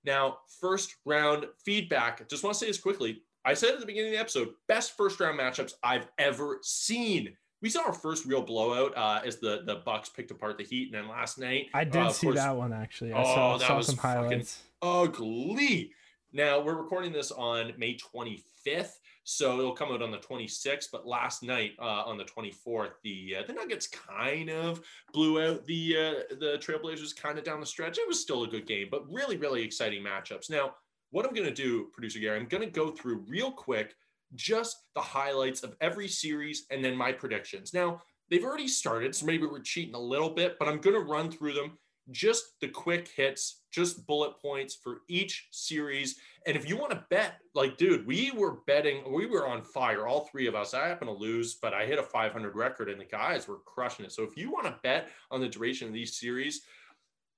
Now, first round feedback. Just want to say this quickly. I said at the beginning of the episode, best first round matchups I've ever seen. We saw our first real blowout uh, as the the Bucks picked apart the Heat, and then last night I did uh, see course, that one actually. I Oh, saw, that saw was some highlights. ugly. Now we're recording this on May 25th, so it'll come out on the 26th. But last night, uh, on the 24th, the uh, the Nuggets kind of blew out the uh, the Trailblazers kind of down the stretch. It was still a good game, but really, really exciting matchups. Now, what I'm going to do, producer Gary, I'm going to go through real quick just the highlights of every series and then my predictions. Now, they've already started, so maybe we're cheating a little bit, but I'm going to run through them just the quick hits, just bullet points for each series. And if you want to bet, like, dude, we were betting, we were on fire, all three of us. I happen to lose, but I hit a 500 record and the guys were crushing it. So if you want to bet on the duration of these series,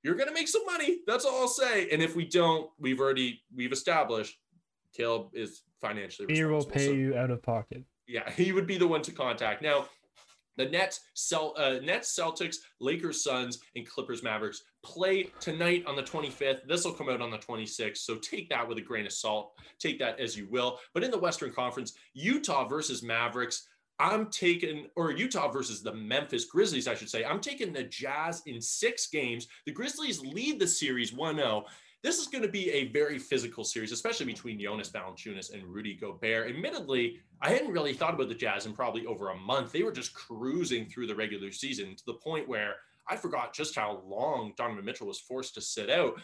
you're going to make some money. That's all I'll say. And if we don't, we've already, we've established Caleb is financially He will pay So- you out of pocket. yeah, he would be the one to contact. Now, the Nets, Cel- uh, Nets, Celtics, Lakers, Suns, and Clippers, Mavericks play tonight on the 25th. This will come out on the 26th, so take that with a grain of salt. Take that as you will. But in the Western Conference, Utah versus Mavericks. I'm taking, or Utah versus the Memphis Grizzlies, I should say. I'm taking the Jazz in six games. The Grizzlies lead the series 1 0. This is going to be a very physical series, especially mm-hmm. between Jonas Valanciunas and Rudy Gobert. Admittedly, I hadn't really thought about the Jazz in probably over a month. They were just cruising through the regular season to the point where I forgot just how long Donovan Mitchell was forced to sit out.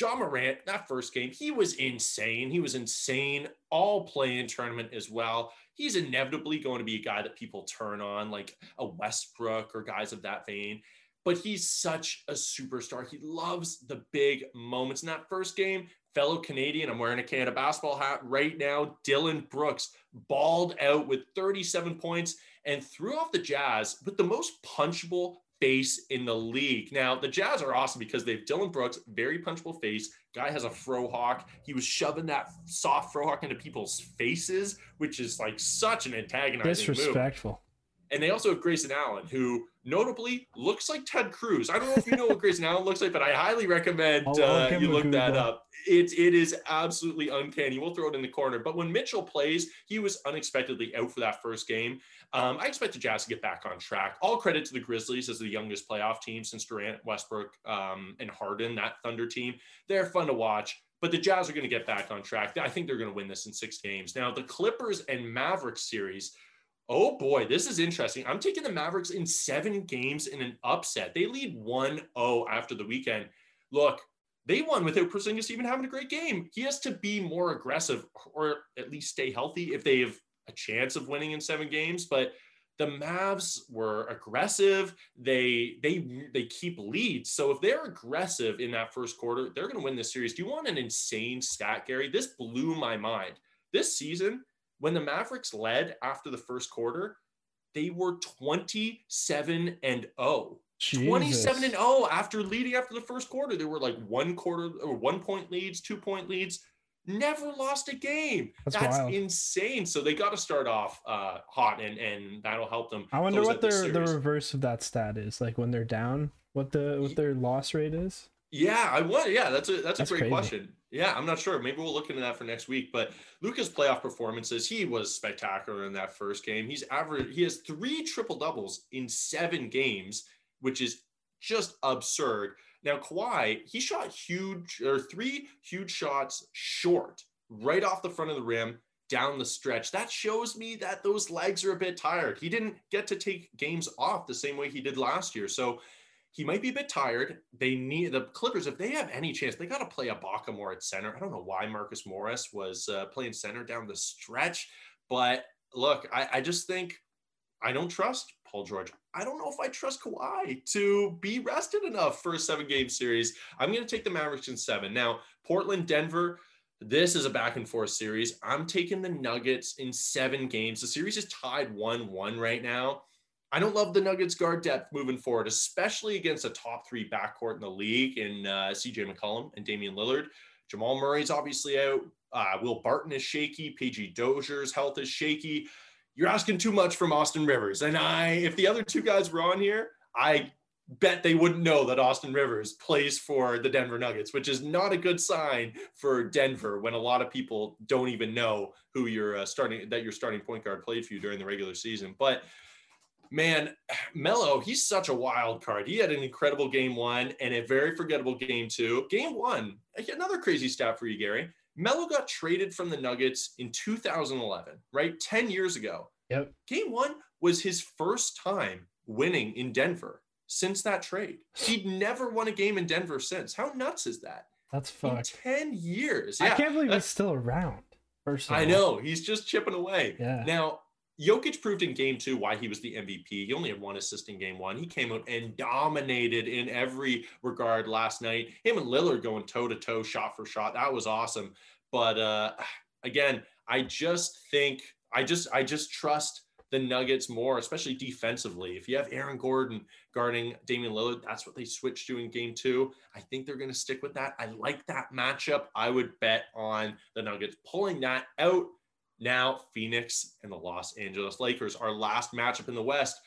Ja Morant, that first game, he was insane. He was insane all playing tournament as well. He's inevitably going to be a guy that people turn on, like a Westbrook or guys of that vein. But he's such a superstar. He loves the big moments. In that first game, fellow Canadian, I'm wearing a Canada basketball hat right now. Dillon Brooks balled out with 37 points and threw off the Jazz with the most punchable face in the league. Now, the Jazz are awesome because they have Dillon Brooks, very punchable face. Guy has a fro hawk. He was shoving that soft fro hawk into people's faces, which is like such an antagonizing move. And they also have Grayson Allen, who notably looks like Ted Cruz. I don't know if you know what Grayson Allen looks like, but I highly recommend uh, you look that up. It, it is absolutely uncanny. We'll throw it in the corner. But when Mitchell plays, he was unexpectedly out for that first game. Um, I expect the Jazz to get back on track. All credit to the Grizzlies as the youngest playoff team since Durant, Westbrook, um, and Harden, that Thunder team. They're fun to watch. But the Jazz are going to get back on track. I think they're going to win this in six games. Now, the Clippers and Mavericks series, Oh boy, this is interesting. I'm taking the Mavericks in seven games in an upset. They lead 1 0 after the weekend. Look, they won without Porzingis even having a great game. He has to be more aggressive or at least stay healthy if they have a chance of winning in seven games. But the Mavs were aggressive. They they they keep leads. So if they're aggressive in that first quarter, they're going to win this series. Do you want an insane stat, Gary? This blew my mind. This season, when the Mavericks led after the first quarter, they were 27 and 0. 27 and 0 after leading after the first quarter. There were like one quarter or one point leads, two point leads. Never lost a game. That's That's, insane. So they got to start off uh, hot, and and that'll help them. I wonder what their the reverse of that stat is. Like when they're down, what the what their loss rate is. Yeah, I want. Yeah, that's a that's, That's a great crazy. question. Yeah, I'm not sure. Maybe we'll look into that for next week. But Luka's playoff performances, he was spectacular in that first game. He's average. He has three triple doubles in seven games, which is just absurd. Now Kawhi, he shot huge or three huge shots short, right off the front of the rim. down the stretch. That shows me that those legs are a bit tired. He didn't get to take games off the same way he did last year. So he might be a bit tired. They need the Clippers, if they have any chance, they got to play Ibaka more at center. I don't know why Marcus Morris was uh, playing center down the stretch, but look, I, I just think I don't trust Paul George. I don't know if I trust Kawhi to be rested enough for a seven game series. I'm going to take the Mavericks in seven. Now, Portland, Denver, this is a back and forth series. I'm taking the Nuggets in seven games. The series is tied 1 1 right now. I don't love the Nuggets guard depth moving forward, especially against a top three backcourt in the league in uh, CJ McCollum and Damian Lillard. Jamal Murray's obviously out. Uh, Will Barton is shaky. PJ Dozier's health is shaky. You're asking too much from Austin Rivers. And I, if the other two guys were on here, I bet they wouldn't know that Austin Rivers plays for the Denver Nuggets, which is not a good sign for Denver when a lot of people don't even know who you're uh, starting that your starting point guard played for you during the regular season. But man, Melo, he's such a wild card. He had an incredible game one and a very forgettable game two. Game one, another crazy stat for you, Gary. Melo got traded from the Nuggets in 2011, right? 10 years ago. Yep. Game one was his first time winning in Denver since that trade. He'd never won a game in Denver since. How nuts is that? That's In fucked. 10 years. Yeah. I can't believe he's still around. First I know. He's just chipping away. Yeah. Now, Jokic proved in game two why he was the MVP. He only had one assist in game one. He came out and dominated in every regard last night. Him and Lillard going toe to toe, shot for shot. That was awesome. But uh, again, I just think I just I just trust the Nuggets more, especially defensively. If you have Aaron Gordon guarding Damian Lillard, that's what they switched to in game two. I think they're going to stick with that. I like that matchup. I would bet on the Nuggets pulling that out. Now, Phoenix and the Los Angeles Lakers, our last matchup in the West.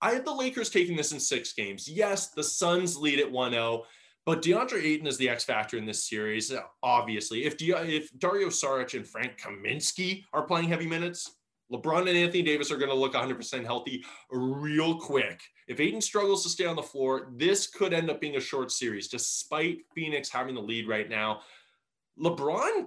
I had the Lakers taking this in six games. Yes, the Suns lead at 1 0, but DeAndre Ayton is the X factor in this series, uh, obviously. If, Di- if Dario Saric and Frank Kaminsky are playing heavy minutes, LeBron and Anthony Davis are going to look 100% healthy real quick. If Ayton struggles to stay on the floor, this could end up being a short series, despite Phoenix having the lead right now. LeBron,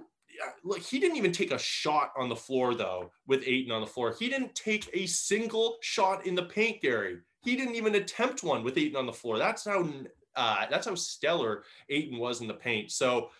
look, he didn't even take a shot on the floor, though, with Ayton on the floor. He didn't take a single shot in the paint, Gary. He didn't even attempt one with Ayton on the floor. That's how uh, that's how stellar Ayton was in the paint. So,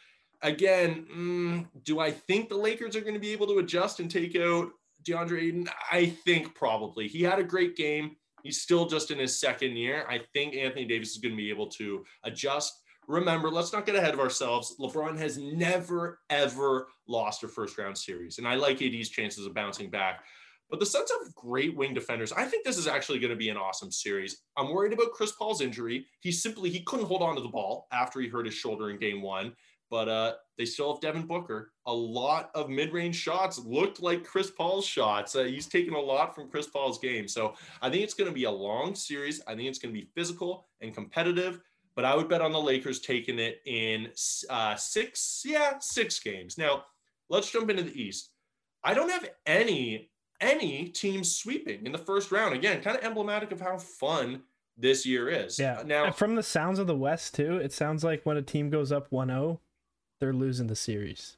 again, mm, do I think the Lakers are going to be able to adjust and take out DeAndre Ayton? I think probably. He had a great game. He's still just in his second year. I think Anthony Davis is going to be able to adjust. Remember, let's not get ahead of ourselves. LeBron has never, ever lost a first round series. And I like AD's chances of bouncing back. But the Suns have great wing defenders. I think this is actually going to be an awesome series. I'm worried about Chris Paul's injury. He simply he couldn't hold on to the ball after he hurt his shoulder in game one. But uh, they still have Devin Booker. A lot of mid-range shots looked like Chris Paul's shots. Uh, he's taken a lot from Chris Paul's game. So I think it's going to be a long series. I think it's going to be physical and competitive. But I would bet on the Lakers taking it in uh, six, yeah, six games. Now let's jump into the East. I don't have any any teams sweeping in the first round. Again, kind of emblematic of how fun this year is. Yeah. Now, And from the sounds of the West too, it sounds like when a team goes up 1-0, they're losing the series.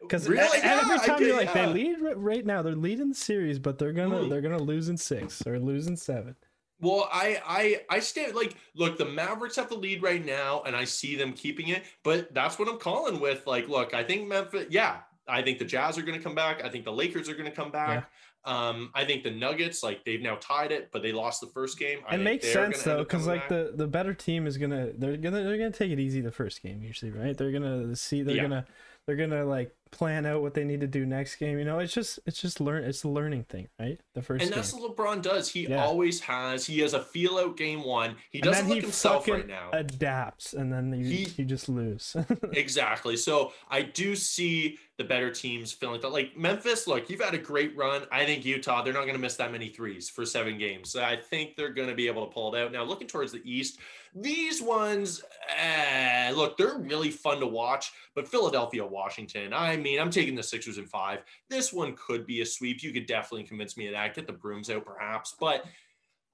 Because really, Yeah, every time get- you're like, yeah. they lead right now, they're leading the series, but they're gonna Mm. they're gonna lose in six or lose in seven. Well, I I I stand like look, the Mavericks have the lead right now, and I see them keeping it. But that's what I'm calling with. Like, look, I think Memphis. Yeah, I think the Jazz are going to come back. I think the Lakers are going to come back. Um, I think the Nuggets, like they've now tied it, but they lost the first game. I it makes sense though, because like back. the the better team is gonna they're gonna they're gonna take it easy the first game usually, right? They're gonna see they're Yeah. gonna they're gonna like plan out what they need to do next game. You know, it's just it's just learn it's a learning thing, right? The first and game. that's what LeBron does. He Yeah. always has. He has a feel out game one. He doesn't look he himself right now. adapts, and then you He- you just lose. Exactly. So I do see the better teams feeling that. Like Memphis, look, you've had a great run. I think Utah, they're not going to miss that many threes for seven games. So I think they're going to be able to pull it out. Now, looking towards the East, these ones, eh, look, they're really fun to watch. But Philadelphia, Washington, I mean, I'm taking the Sixers in five. This one could be a sweep. You could definitely convince me of that. Get the brooms out, perhaps. But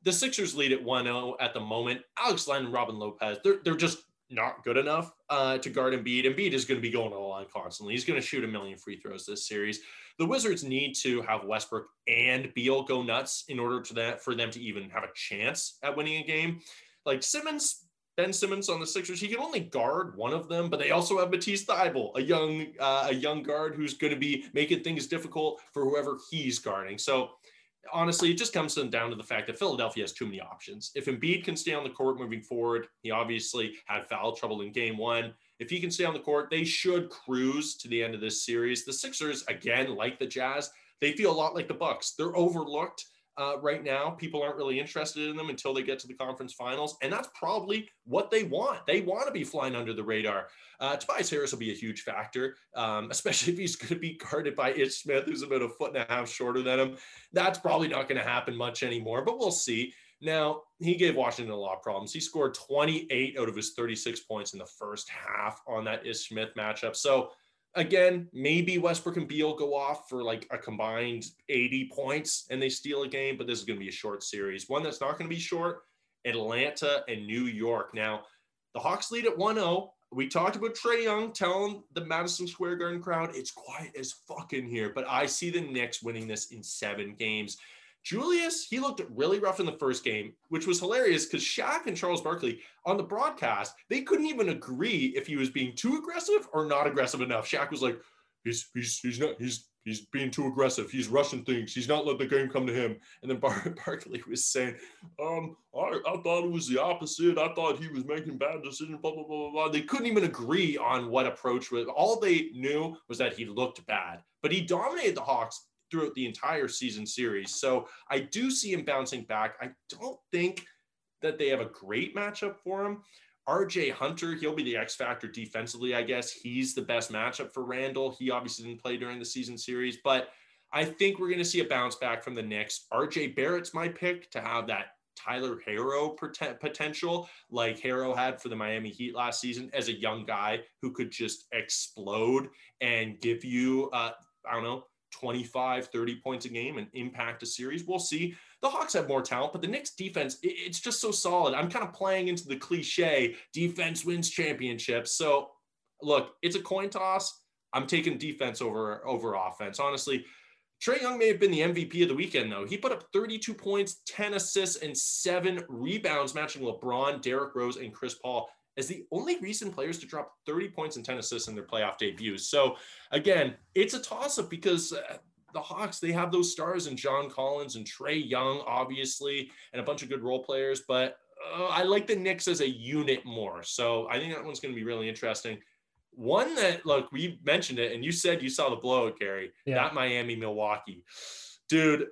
the Sixers lead at 1 0 at the moment. Alex Len and Robin Lopez, they're, they're just not good enough uh, to guard Embiid. Embiid is going to be going the line constantly. He's going to shoot a million free throws this series. The Wizards need to have Westbrook and Beal go nuts in order to that for them to even have a chance at winning a game. Like Simmons, Ben Simmons on the Sixers, he can only guard one of them, but they also have Matisse Thybulle, a young uh, a young guard who's going to be making things difficult for whoever he's guarding. So honestly, it just comes down to the fact that Philadelphia has too many options. If Embiid can stay on the court moving forward, he obviously had foul trouble in game one. If he can stay on the court, they should cruise to the end of this series. The Sixers, again, like the Jazz, they feel a lot like the Bucks. They're overlooked uh, right now. People aren't really interested in them until they get to the conference finals, and that's probably what they want. They want to be flying under the radar. Uh, Tobias Harris will be a huge factor, um, especially if he's going to be guarded by Ish Smith, who's about a foot and a half shorter than him. That's probably not going to happen much anymore, but we'll see. Now, he gave Washington a lot of problems. He scored 28 out of his 36 points in the first half on that Ish Smith matchup. So, again, maybe Westbrook and Beal go off for like a combined 80 points and they steal a game, but this is going to be a short series. One that's not going to be short Atlanta and New York. Now, the Hawks lead at 1 0. We talked about Trae Young telling the Madison Square Garden crowd it's quiet as fucking here, but I see the Knicks winning this in seven games. Julius, he looked really rough in the first game, which was hilarious because Shaq and Charles Barkley on the broadcast, they couldn't even agree if he was being too aggressive or not aggressive enough. Shaq was like, he's he's he's not he's he's being too aggressive. He's rushing things. He's not letting the game come to him. And then Bar- Barkley was saying, um, I, I thought it was the opposite. I thought he was making bad decisions, blah, blah, blah, blah, blah. They couldn't even agree on what approach was. All they knew was that he looked bad, but he dominated the Hawks throughout the entire season series. So I do see him bouncing back. I don't think that they have a great matchup for him. RJ Hunter, he'll be the X factor defensively, I guess. He's the best matchup for Randle. He obviously didn't play during the season series, but I think we're going to see a bounce back from the Knicks. RJ Barrett's my pick to have that Tyler Herro pot- potential like Herro had for the Miami Heat last season as a young guy who could just explode and give you, uh, I don't know, 25, 30 points a game and impact a series. We'll see. The Hawks have more talent, but the Knicks defense, it's just so solid. I'm kind of playing into the cliche defense wins championships. So look, it's a coin toss. I'm taking defense over over offense. Honestly, Trae Young may have been the MVP of the weekend, though. He put up 32 points, 10 assists, and seven rebounds, matching LeBron, Derrick Rose, and Chris Paul as the only recent players to drop 30 points and 10 assists in their playoff debuts. So, again, it's a toss up because uh, the Hawks, they have those stars and John Collins and Trae Young, obviously, and a bunch of good role players. But uh, I like the Knicks as a unit more. So, I think that one's going to be really interesting. One that, look, we mentioned it, and you said you saw the blowout, Gary, Yeah. that Miami Milwaukee. Dude,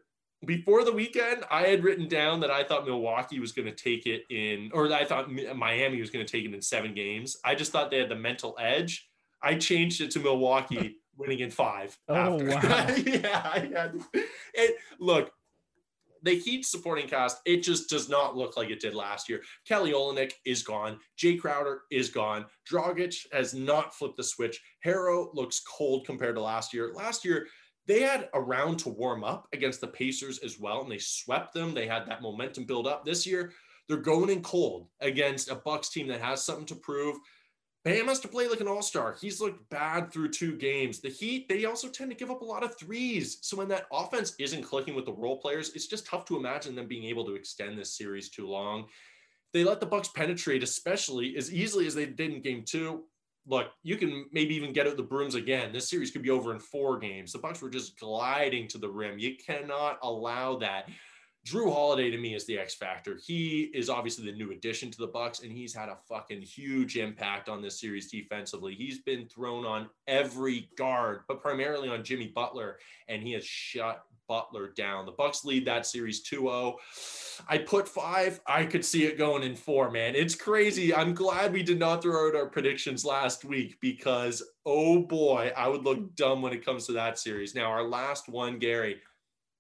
before the weekend, I had written down that I thought Milwaukee was going to take it in, or I thought Miami was going to take it in seven games. I just thought they had the mental edge. I changed it to Milwaukee winning in five. Oh, after. wow. yeah, had it. Look, the Heat supporting cast, it just does not look like it did last year. Kelly Olynyk is gone. Jae Crowder is gone. Dragic has not flipped the switch. Herro looks cold compared to last year. Last year, they had a round to warm up against the Pacers as well, and they swept them. They had that momentum build up. This year, they're going in cold against a Bucks team that has something to prove. Bam has to play like an all-star. He's looked bad through two games. The Heat, they also tend to give up a lot of threes. So when that offense isn't clicking with the role players, it's just tough to imagine them being able to extend this series too long. They let the Bucks penetrate, especially as easily as they did in game two. Look, you can maybe even get out the brooms again. This series could be over in four games. The Bucks were just gliding to the rim. You cannot allow that. Jrue Holiday to me is the X factor. He is obviously the new addition to the Bucks, and he's had a fucking huge impact on this series defensively. He's been thrown on every guard, but primarily on Jimmy Butler, and he has shut Butler down. The Bucks lead that series 2-0. I put five. I could see it going in four, man. It's crazy. I'm glad we did not throw out our predictions last week because oh boy, I would look dumb when it comes to that series. Now, our last one, Gary,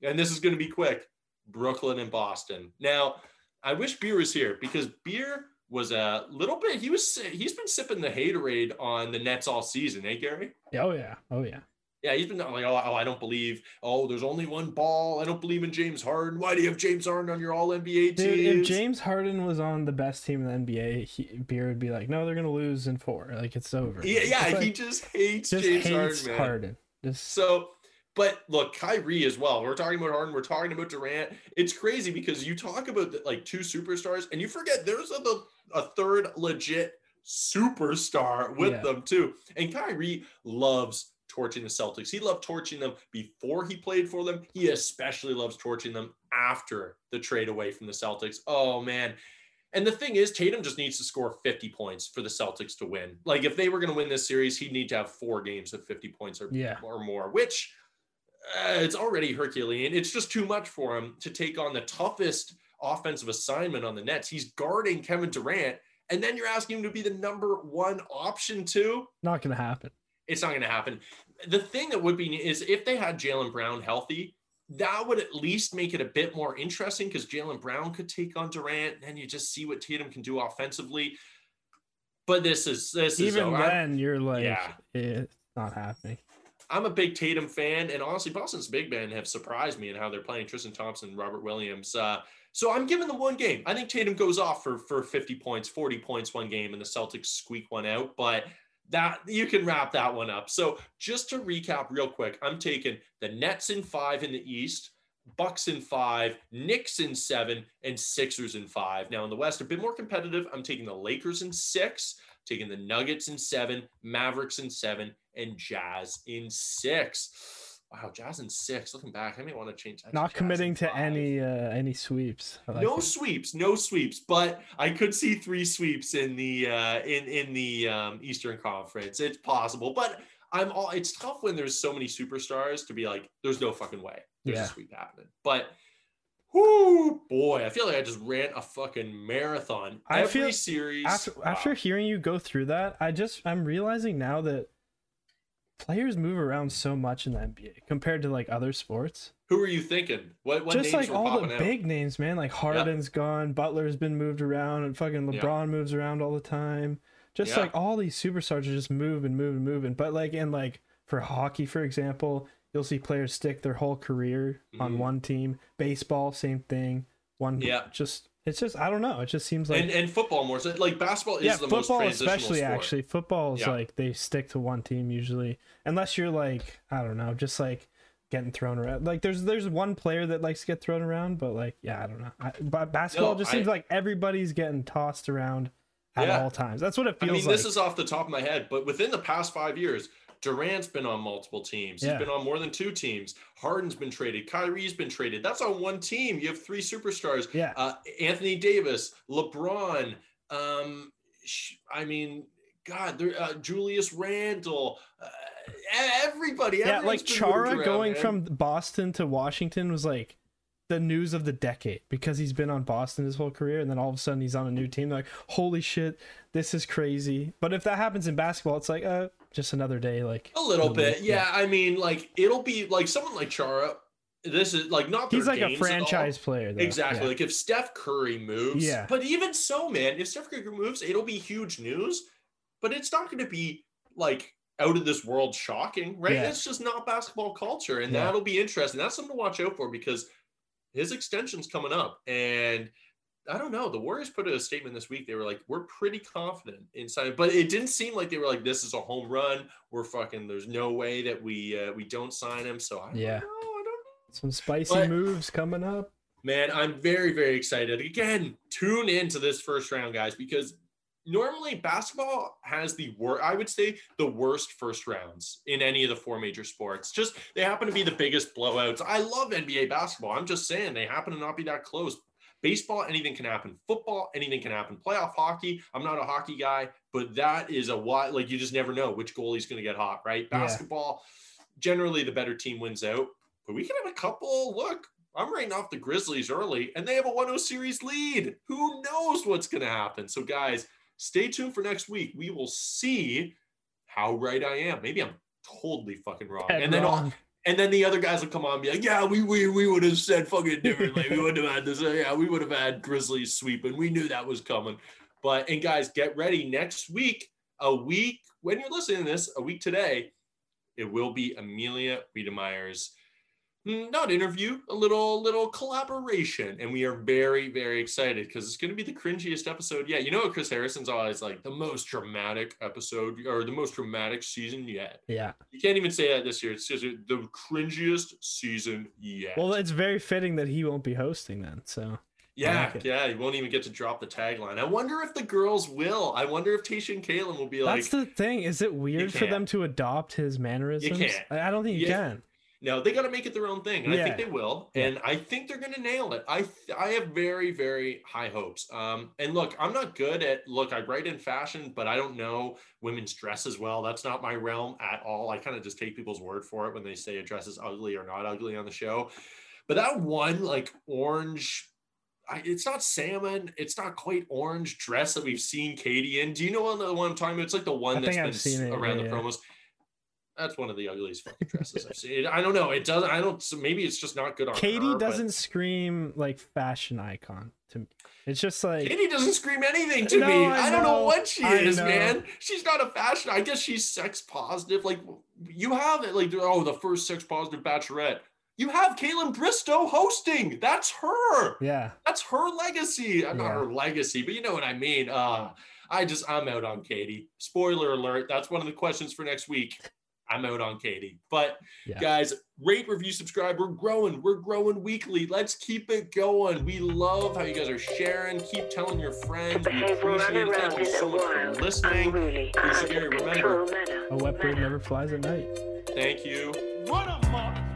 and this is going to be quick. Brooklyn and Boston. Now, I wish Beer was here because Beer was a little bit. He was he's been sipping the haterade on the Nets all season, eh, Gary? Oh yeah. Oh yeah. Yeah, he's been like, oh, oh, I don't believe. Oh, there's only one ball. I don't believe in James Harden. Why do you have James Harden on your All NBA team? Dude, if James Harden was on the best team in the NBA, he, Beer would be like, "No, they're gonna lose in four. Like it's over." yeah, yeah, It's he just hates just James hates Harden, man. Harden. Just So, but look, Kyrie as well. We're talking about Harden. We're talking about Durant. It's crazy because you talk about like two superstars, and you forget there's a the, a third legit superstar with Yeah. them too. And Kyrie loves torching the Celtics. He loved torching them before he played for them. He especially loves torching them after the trade away from the Celtics. Oh man. And the thing is, Tatum just needs to score 50 points for the Celtics to win. Like, if they were going to win this series, he'd need to have four games of 50 points or, Yeah. or more, which uh, it's already Herculean. It's just too much for him to take on the toughest offensive assignment on the Nets. He's guarding Kevin Durant, and then you're asking him to be the number one option, too not gonna happen. It's not going to happen. The thing that would be is if they had Jaylen Brown healthy, that would at least make it a bit more interesting because Jaylen Brown could take on Durant, and you just see what Tatum can do offensively. But this is this is Even I'm- then, you're like, Yeah. it's not happening. I'm a big Tatum fan, and honestly, Boston's big men have surprised me in how they're playing Tristan Thompson, Robert Williams. Uh, so I'm giving them one game. I think Tatum goes off for for 50 points, 40 points one game, and the Celtics squeak one out. But that you can wrap that one up. So just to recap real quick, I'm taking the Nets in five in the East. Bucks in five, Knicks in seven, and Sixers in five. Now in the West, a bit more competitive. I'm taking the Lakers in six, taking the Nuggets in seven, Mavericks in seven, and Jazz in six. Wow, Jazz in six. Looking back, I may want to change that. Not Jazz committing to five. any uh any sweeps. Like no sweeps, no sweeps, but I could see three sweeps in the uh, in in the um, Eastern Conference. It's possible, but I'm all. It's tough when there's so many superstars to be like, there's no fucking way there's Yeah. a sweep happening. But, whoo, boy, I feel like I just ran a fucking marathon. I Every feel- series after wow. after hearing you go through that, I just I'm realizing now that players move around so much in the NBA compared to like other sports. Who are you thinking? What what just like all the out? big names, man. Like Harden's gone, Butler's been moved around, and fucking. LeBron moves around all the time. Just Yeah. like all these superstars are just moving, moving, moving. But like in like for hockey, for example, you'll see players stick their whole career on Mhm. one team. Baseball, same thing. One Yeah. just it's just I don't know. It just seems like and and football more so like basketball is yeah, the most football transitional especially sport. actually. Football is Yeah. like they stick to one team usually, unless you're like I don't know, just like getting thrown around. Like there's there's one player that likes to get thrown around, but like yeah, I don't know. I, but basketball No, just I- seems like everybody's getting tossed around at Yeah. all times. That's what it feels. Like. I mean, like. this is off the top of my head, but within the past five years, Durant's been on multiple teams. Yeah. He's been on more than two teams. Harden's been traded. Kyrie's been traded. That's on one team. You have three superstars. yeah, Uh, Anthony Davis, LeBron. Um, sh- I mean, God, there, uh, Julius Randle. Uh, everybody. yeah. Like Chara around, going man. from Boston to Washington was like the news of the decade because he's been on Boston his whole career, and then all of a sudden he's on a new team. They're like, holy shit, this is crazy. But if that happens in basketball, it's like, uh, just another day. Like a little bit. Yeah, I mean, like it'll be like someone like Chara. This is like not. He's like a games at all. franchise player. Though. Exactly. Yeah. Like if Steph Curry moves, Yeah. But even so, man, if Steph Curry moves, it'll be huge news. But it's not going to be like out of this world shocking, right? Yeah. It's just not basketball culture, and Yeah. that'll be interesting. That's something to watch out for because his extension's coming up, and I don't know. The Warriors put out a statement this week. They were like, "We're pretty confident inside," but it didn't seem like they were like, "This is a home run. We're fucking. There's no way that we uh, we don't sign him." So I don't Yeah. know. I don't know. Some spicy But- moves coming up. Man, I'm very, very excited. Again, tune into this first round, guys, because normally basketball has the worst, I would say, the worst first rounds in any of the four major sports. Just they happen to be the biggest blowouts. I love NBA basketball. I'm just saying they happen to not be that close. Baseball, anything can happen. Football, anything can happen. Playoff hockey, I'm not a hockey guy, but that is a wide, like you just never know which goalie's going to get hot, right? Yeah. Basketball, generally the better team wins out, but we can have a couple. Look, I'm writing off the Grizzlies early, and they have a 1 0 series lead. Who knows what's going to happen? So, guys, stay tuned for next week. We will see how right I am. Maybe I'm totally fucking wrong. Dead and then wrong. And then the other guys will come on and be like, yeah, we we, we would have said fucking differently. we wouldn't have had this. Uh, yeah, we would have had Grizzlies sweep, and we knew that was coming. But and guys, get ready next week. A week when you're listening to this, a week today, It will be Amelia Wedemeyer's Mm, not interview, a little little collaboration, and we are very very excited because it's going to be the cringiest episode yet. You know, what Chris Harrison's always like the most dramatic episode or the most dramatic season yet. Yeah. You can't even say that this year. It's just uh, the cringiest season yet. Well, it's very fitting that he won't be hosting then. So yeah, like yeah, you won't even get to drop the tagline. I wonder if the girls will. I wonder if Tayshia and Kaitlyn will be like, that's the thing. Is it weird for them to adopt his mannerisms? You can't. I don't think you Yeah. can. No, they got to make it their own thing, and I think they will. Yeah. And I think they're going to nail it. I th- I have very very high hopes. Um, and look, I'm not good at look. I write in fashion, but I don't know women's dress as well. That's not my realm at all. I kind of just take people's word for it when they say a dress is ugly or not ugly on the show. But that one like orange. I, it's not salmon. It's not quite orange dress that we've seen Katie in. Do you know what the one I'm talking about? It's like the one I that's been s- it, around yeah, the yeah. That's one of the ugliest fucking dresses I've seen. I don't know. It doesn't. I don't. So maybe it's just not good on Katie her, but- doesn't scream like fashion icon to me. It's just like Katie doesn't scream anything to No, me. I I, don't know know. what she I is, know. man. She's not a fashion. I guess she's sex positive. Like you have it. Like oh, the first sex positive bachelorette. You have Kaitlyn Bristowe hosting. That's her. yeah. That's her legacy. Uh, Not her legacy, but you know what I mean. Uh, I just I'm out on Katie. Spoiler alert. That's one of the questions for next week. I'm out on Katie. But Yeah. guys, rate, review, subscribe. We're growing. We're growing weekly. Let's keep it going. We love how you guys are sharing. Keep telling your friends. We appreciate it. Thank you in so much for listening. unruly, Please, Gary, remember- A wet bird never flies at night. Thank you. What a mother.